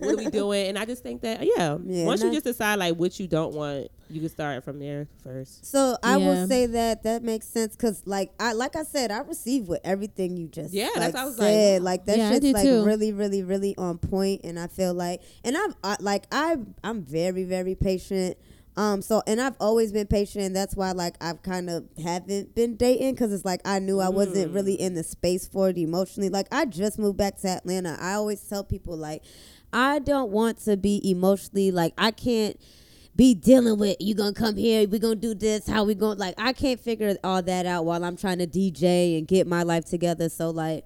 Speaker 3: What are we doing? And I just think that yeah,
Speaker 2: Yeah,
Speaker 3: once you just decide like what you don't want, you can start from there first.
Speaker 2: So I
Speaker 5: Yeah.
Speaker 2: will say that that makes sense because, like I like I said, I receive with everything you just
Speaker 3: Yeah, that's
Speaker 2: like,
Speaker 3: what I was like,
Speaker 2: said.
Speaker 3: wow.
Speaker 2: Like, that
Speaker 5: Yeah,
Speaker 2: shit's like
Speaker 5: too.
Speaker 2: really, really, really on point, and I feel like, and I'm I, like I I'm very, very patient. Um, so and I've always been patient, and that's why like I've kind of haven't been dating because it's like I knew I wasn't really in the space for it emotionally. Like I just moved back to Atlanta. I always tell people like I don't want to be emotionally like I can't be dealing with you gonna come here we gonna do this how we gonna like i can't figure all that out while i'm trying to dj and get my life together so like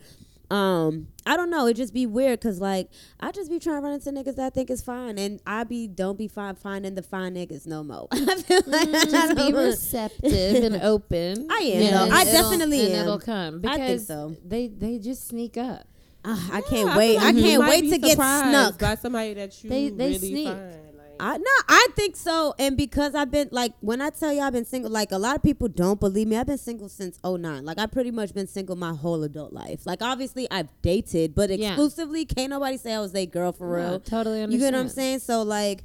Speaker 2: um i don't know it just be weird because like i just be trying to run into niggas that i think is fine and i be don't be fine finding the fine niggas no more i feel like I
Speaker 1: Just be receptive and open.
Speaker 2: I am,
Speaker 1: and
Speaker 2: though. I definitely
Speaker 1: and
Speaker 2: am.
Speaker 1: It'll come
Speaker 2: I
Speaker 1: because
Speaker 2: think so.
Speaker 1: They they just sneak up.
Speaker 2: Ah, i
Speaker 3: Yeah,
Speaker 2: can't
Speaker 3: feel
Speaker 2: wait
Speaker 3: like
Speaker 2: i can't wait to get snuck
Speaker 3: by somebody that you
Speaker 1: They- they
Speaker 3: really
Speaker 1: sneak.
Speaker 3: find. Like,
Speaker 2: I no, I think so. And because I've been like when I tell you I've been single, like a lot of people don't believe me. I've been single since 09. Like I pretty much been single my whole adult life. Like obviously I've dated, but
Speaker 1: Yeah.
Speaker 2: exclusively can't nobody say I was a girl for
Speaker 1: No,
Speaker 2: real.
Speaker 1: totally
Speaker 2: You get what I'm saying? So like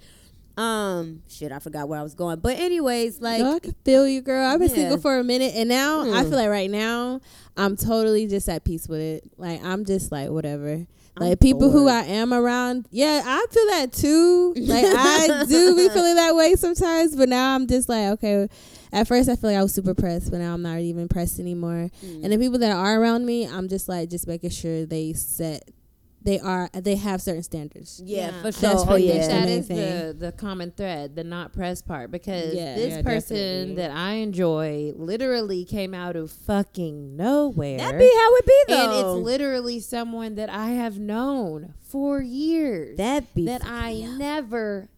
Speaker 2: um shit, I forgot where I was going. But anyways, like
Speaker 5: no, I can feel you, girl. I've been
Speaker 2: Yeah.
Speaker 5: single for a minute, and now I
Speaker 2: Hmm.
Speaker 5: feel like right now I'm totally just at peace with it. Like I'm just like whatever.
Speaker 2: I'm
Speaker 5: Like people who. I am around, yeah, I feel that too. Like I do be feeling that way sometimes, but now I'm just like, okay. At first, I feel like I was super pressed, but now I'm not even pressed anymore.
Speaker 2: Mm.
Speaker 5: And the people that are around me, I'm just like, just making sure they set, they are, they have certain standards.
Speaker 2: yeah,
Speaker 1: Yeah.
Speaker 2: for sure.
Speaker 5: That's
Speaker 2: oh yeah.
Speaker 5: that.
Speaker 1: is the the common thread, the not press part, because
Speaker 5: Yeah.
Speaker 1: this
Speaker 3: Yeah,
Speaker 1: person
Speaker 3: definitely.
Speaker 1: that I enjoy literally came out of fucking nowhere.
Speaker 2: That be how it be
Speaker 1: and it's literally someone that I have known for years.
Speaker 2: that be
Speaker 1: that I never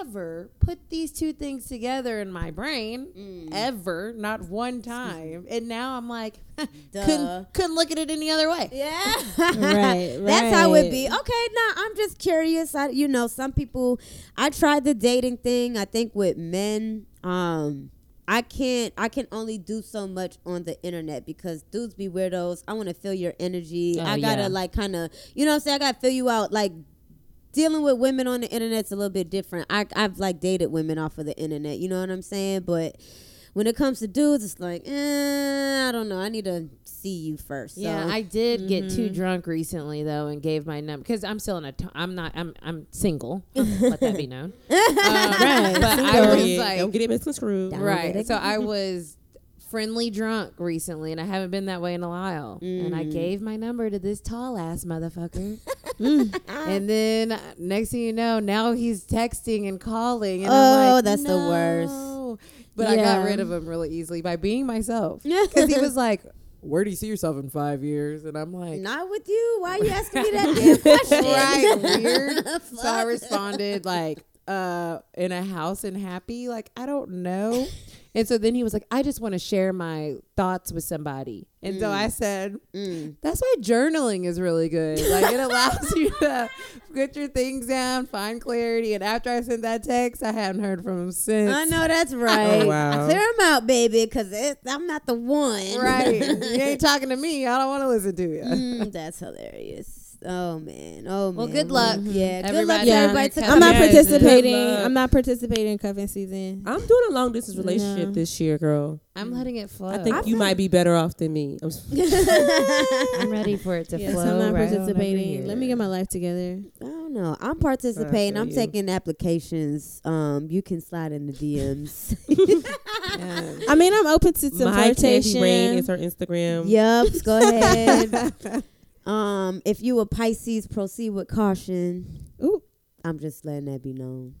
Speaker 1: ever put these two things together in my brain
Speaker 2: Mm.
Speaker 1: ever, not one time. And now I'm like, couldn't couldn't look at it any other way.
Speaker 2: Yeah.
Speaker 5: Right,
Speaker 2: That's how it
Speaker 5: right.
Speaker 2: be. Okay, nah, I'm just curious. I you know, some people I tried the dating thing. I think with men, um I can't I can only do so much on the internet because dudes be weirdos. I want to feel your energy.
Speaker 1: Oh,
Speaker 2: I got to
Speaker 1: yeah.
Speaker 2: like kind of, you know what I'm saying? I got to fill you out like dealing with women on the internet's a little bit different. I I've like dated women off of the internet, you know what I'm saying? But when it comes to dudes, it's like, eh, I don't know. I need to see you first.
Speaker 1: Yeah. I did get too
Speaker 5: Mhm.
Speaker 1: drunk recently though, and gave my number because I'm still in a. T- I'm not. I'm. I'm single. let that be known. Um,
Speaker 5: Right,
Speaker 1: But I
Speaker 5: single.
Speaker 1: was
Speaker 3: Yeah,
Speaker 1: like,
Speaker 3: don't get it misconstrued.
Speaker 1: Right. So I was friendly drunk recently, and I haven't been that way in a while. And I
Speaker 2: Mm.
Speaker 1: gave my number to this tall ass motherfucker. and then uh, next thing you know, now he's texting and calling. And I'm
Speaker 2: Oh,
Speaker 1: like,
Speaker 2: that's the worst.
Speaker 1: "No." But I got rid of him really easily by being myself. Yeah. Because he was like, "Where do you see yourself in five years?" And I'm like,
Speaker 2: Not with you. Why are you asking me that damn question?
Speaker 1: right, weird. So I responded like, uh, in a house and happy. Like, I don't know. And so then he was like, I just want to share my thoughts with somebody. And so I said,
Speaker 2: Mm.
Speaker 1: that's why journaling is really good. Like it allows you to get your things down, find clarity. And after I sent that text, I hadn't heard from him since.
Speaker 2: I know that's right.
Speaker 3: Oh, wow.
Speaker 2: Clear him out, baby, because I'm not the one.
Speaker 1: Right. you ain't talking to me. I don't want to listen to you.
Speaker 2: Mm, that's hilarious. Oh man. Oh man.
Speaker 1: Well, good luck,
Speaker 2: Yeah. Good luck to
Speaker 5: Yeah.
Speaker 2: everybody. To
Speaker 1: I'm
Speaker 5: I'm not
Speaker 3: Yes,
Speaker 5: participating. I'm not participating in cuffing season.
Speaker 3: I'm doing a long distance relationship
Speaker 5: No.
Speaker 3: this year, girl.
Speaker 1: I'm letting it flow.
Speaker 3: I think you might be better off than me. I'm s-
Speaker 1: I'm ready for it to
Speaker 5: Yes,
Speaker 1: flow.
Speaker 5: I'm not
Speaker 1: right
Speaker 5: participating. Let me get my life together.
Speaker 2: I don't know. I'm participating. I'm
Speaker 3: you.
Speaker 2: taking applications. Um, you can slide in the DMs.
Speaker 5: I mean, I'm open to some
Speaker 3: My Candy
Speaker 5: flirtation.
Speaker 3: Rain is her Instagram.
Speaker 2: Yep. go ahead. um, if you a Pisces, proceed with caution.
Speaker 5: Ooh.
Speaker 2: I'm just letting that be known.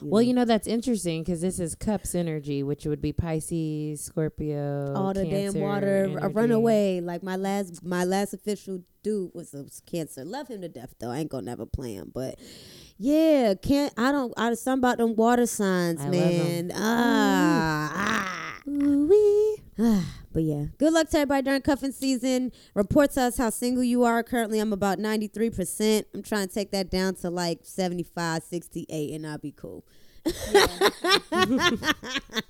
Speaker 1: Well, you know that's interesting because this is Cups energy, which would be Pisces, Scorpio,
Speaker 2: all the damn water, a runaway. Like my last, my last official dude was a Cancer. Love him to death though. I ain't gonna never play him, but yeah, can't. I don't. I something about them water signs,
Speaker 1: I
Speaker 2: man. Ah, ah. Ah, But yeah, good luck to everybody during cuffing season. Report to us how single you are. Currently, I'm about 93%. I'm trying to take that down to like 75, 68, and I'll be cool.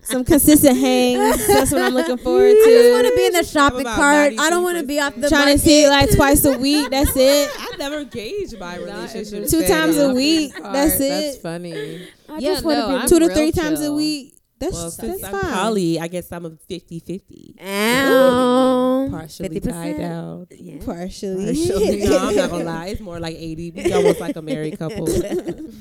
Speaker 5: Some consistent hangs. That's what I'm looking forward to.
Speaker 2: I just want
Speaker 5: to.
Speaker 2: to be in the shopping
Speaker 3: about
Speaker 2: cart. I don't want to be off the
Speaker 5: Trying to see
Speaker 2: market.
Speaker 5: like twice a week. That's it.
Speaker 3: I never gauge my relationship.
Speaker 5: Two times a week. That's it.
Speaker 1: That's funny.
Speaker 2: I
Speaker 1: Yeah,
Speaker 2: just want
Speaker 1: no,
Speaker 2: to
Speaker 1: I'm
Speaker 5: Two to
Speaker 1: real
Speaker 5: three times a week. That's
Speaker 3: Well,
Speaker 5: that's
Speaker 3: since I'm
Speaker 5: fine.
Speaker 3: poly, I guess I'm a 50-50.
Speaker 2: Ow.
Speaker 3: Partially
Speaker 2: 50%.
Speaker 3: tied down.
Speaker 2: Yeah.
Speaker 5: Partially.
Speaker 3: no, I'm not gonna lie. It's more like 80. We almost like a married couple.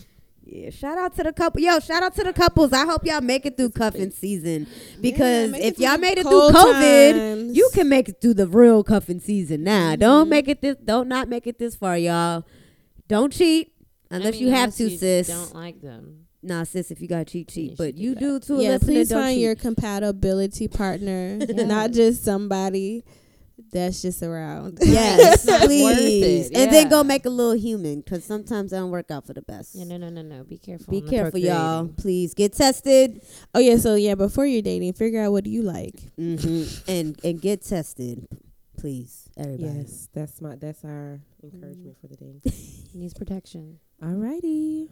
Speaker 2: Yeah, shout out to the couple. Yo, shout out to the couples. I hope y'all make it through cuffing season because
Speaker 5: make it
Speaker 2: if y'all made it through COVID,
Speaker 5: times.
Speaker 2: you can make it through the real cuffing season. Now, mm-hmm. don't make it this. Don't not make it this far, y'all. Don't cheat unless
Speaker 1: I mean,
Speaker 2: you have
Speaker 1: unless
Speaker 2: to,
Speaker 1: you
Speaker 2: sis.
Speaker 1: Don't like them.
Speaker 2: Nah, sis, if you got cheat, cheat.
Speaker 1: you
Speaker 2: But
Speaker 1: should do
Speaker 2: you do too.
Speaker 5: yeah,
Speaker 2: listener,
Speaker 5: please find
Speaker 2: cheat.
Speaker 5: your compatibility partner, not just somebody that's just around.
Speaker 2: Yes, please.
Speaker 1: it,
Speaker 2: And then go make a little human because sometimes that don't work out for the best.
Speaker 1: Yeah, no, no, no, no. Be careful.
Speaker 2: Be careful, y'all. Please get tested.
Speaker 5: oh yeah, so yeah, before you're dating, figure out what do you like.
Speaker 2: hmm and and get tested, please, everybody.
Speaker 3: yes, that's my that's our encouragement for the day.
Speaker 1: Needs protection.
Speaker 3: Alrighty.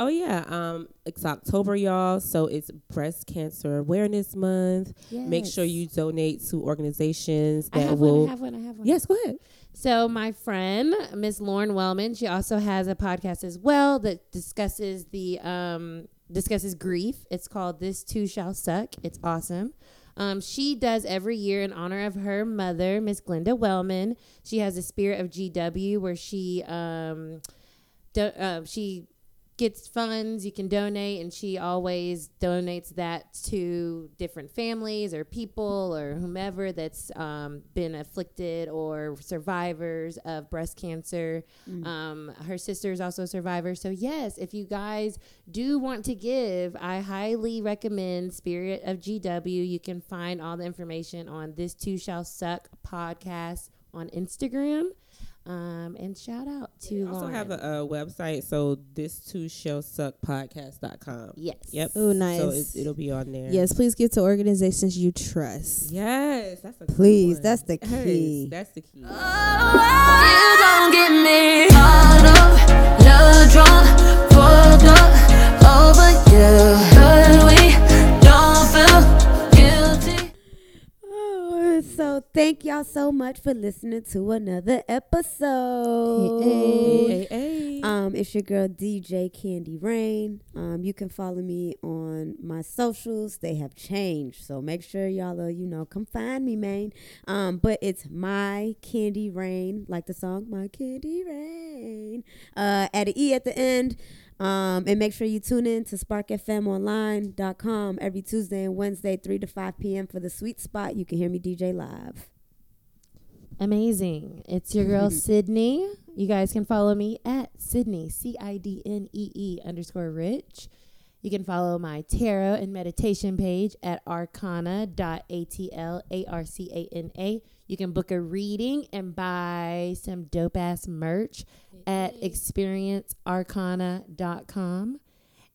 Speaker 3: Oh yeah, um, it's October, y'all. So it's Breast Cancer Awareness Month. Make sure you donate to organizations
Speaker 1: I
Speaker 3: that
Speaker 1: have
Speaker 3: will.
Speaker 1: one. I have one. I have one.
Speaker 3: yes, go ahead.
Speaker 1: So my friend Miss Lauren Wellman, she also has a podcast as well that discusses the um discusses grief. It's called This Too Shall Suck. It's awesome. Um, she does every year in honor of her mother, Miss Glenda Wellman. She has a Spirit of GW where she um do, uh, she gets funds you can donate and she always donates that to different families or people or whomever that's um, been afflicted or survivors of breast cancer. Um, her sister is also a survivor. So yes if you guys do want to give i highly recommend spirit of gw you can find all the information on this too shall suck podcast on instagram um, and shout out to
Speaker 3: We also
Speaker 1: Lauren.
Speaker 3: have a, uh website, so this too shall suck podcast.com.
Speaker 1: yes
Speaker 3: Yep.
Speaker 5: Ooh,
Speaker 3: So
Speaker 5: nice.
Speaker 3: it's, it'll be on there.
Speaker 5: Yes, please give to organizations you trust.
Speaker 3: Yes, that's a
Speaker 2: Please, that's the
Speaker 3: Yes,
Speaker 2: key.
Speaker 3: that's the key.
Speaker 4: You don't get me caught up, love drunk, pulled up over you. But we
Speaker 2: so thank y'all so much for listening to another episode.
Speaker 3: Hey, hey.
Speaker 2: Um, it's your girl DJ CandyRaine. Um, you can follow me on my socials. They have changed, so make sure y'all are, you know, come find me, man. Um, but it's my Candy Rain, like the song My Candy Rain. Uh, add an E at the end. Um, and make sure you tune in to sparkfmonline.com every Tuesday and Wednesday, 3 to 5 p.m. for the sweet spot. You can hear me DJ live.
Speaker 1: Amazing. It's your girl Cidnee. You guys can follow me at Cidnee, C I D N E E underscore rich. You can follow my tarot and meditation page at arcana.atl.arcana. You can book a reading and buy some dope ass merch at experiencearcana.com.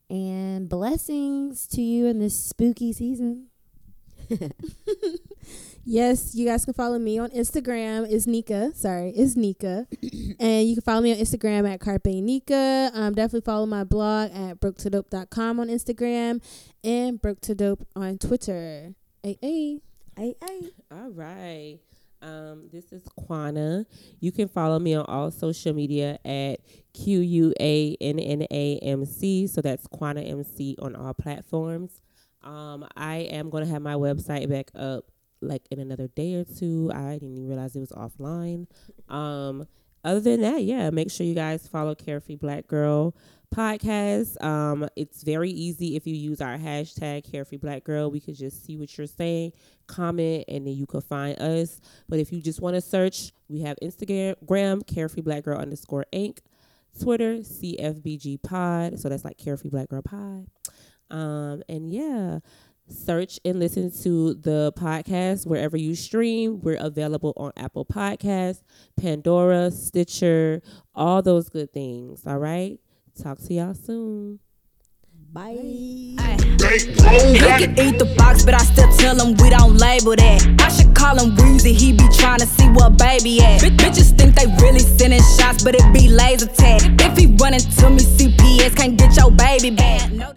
Speaker 1: And blessings to you in this spooky season.
Speaker 5: Yes, you guys can follow me on Instagram. It's Nika. Sorry, it's Nika. and you can follow me on Instagram at Carpe Nika. Um, definitely follow my blog at broketodope.com on Instagram and broke to dope on Twitter. Hey, hey.
Speaker 2: Hey, hey.
Speaker 3: All right. Um, this is Quanna. You can follow me on all social media at Q U A N N A M C. So that's Quanna MC on all platforms. Um, I am going to have my website back up like in another day or two. I didn't even realize it was offline. Um, other than that, yeah, make sure you guys follow Carefree Black Girl podcast. Um, it's very easy if you use our hashtag Carefree Black Girl. We could just see what you're saying, comment, and then you could find us. But if you just want to search, we have Instagram, Carefree Black Girl underscore Inc. Twitter, CFBG Pod. So that's like Carefree Black Girl Pod. Um, and yeah, search and listen to the podcast wherever you stream. We're available on Apple Podcasts, Pandora, Stitcher, all those good things. All right. Talk to y'all soon.
Speaker 2: Bye.
Speaker 8: He can eat the box, but I still tell him we don't label that. I should call him Weezy, he be trying to see what baby at. B- bitches think they really sending shots, but it be laser tag. If he running to me, CPS can't get your baby back.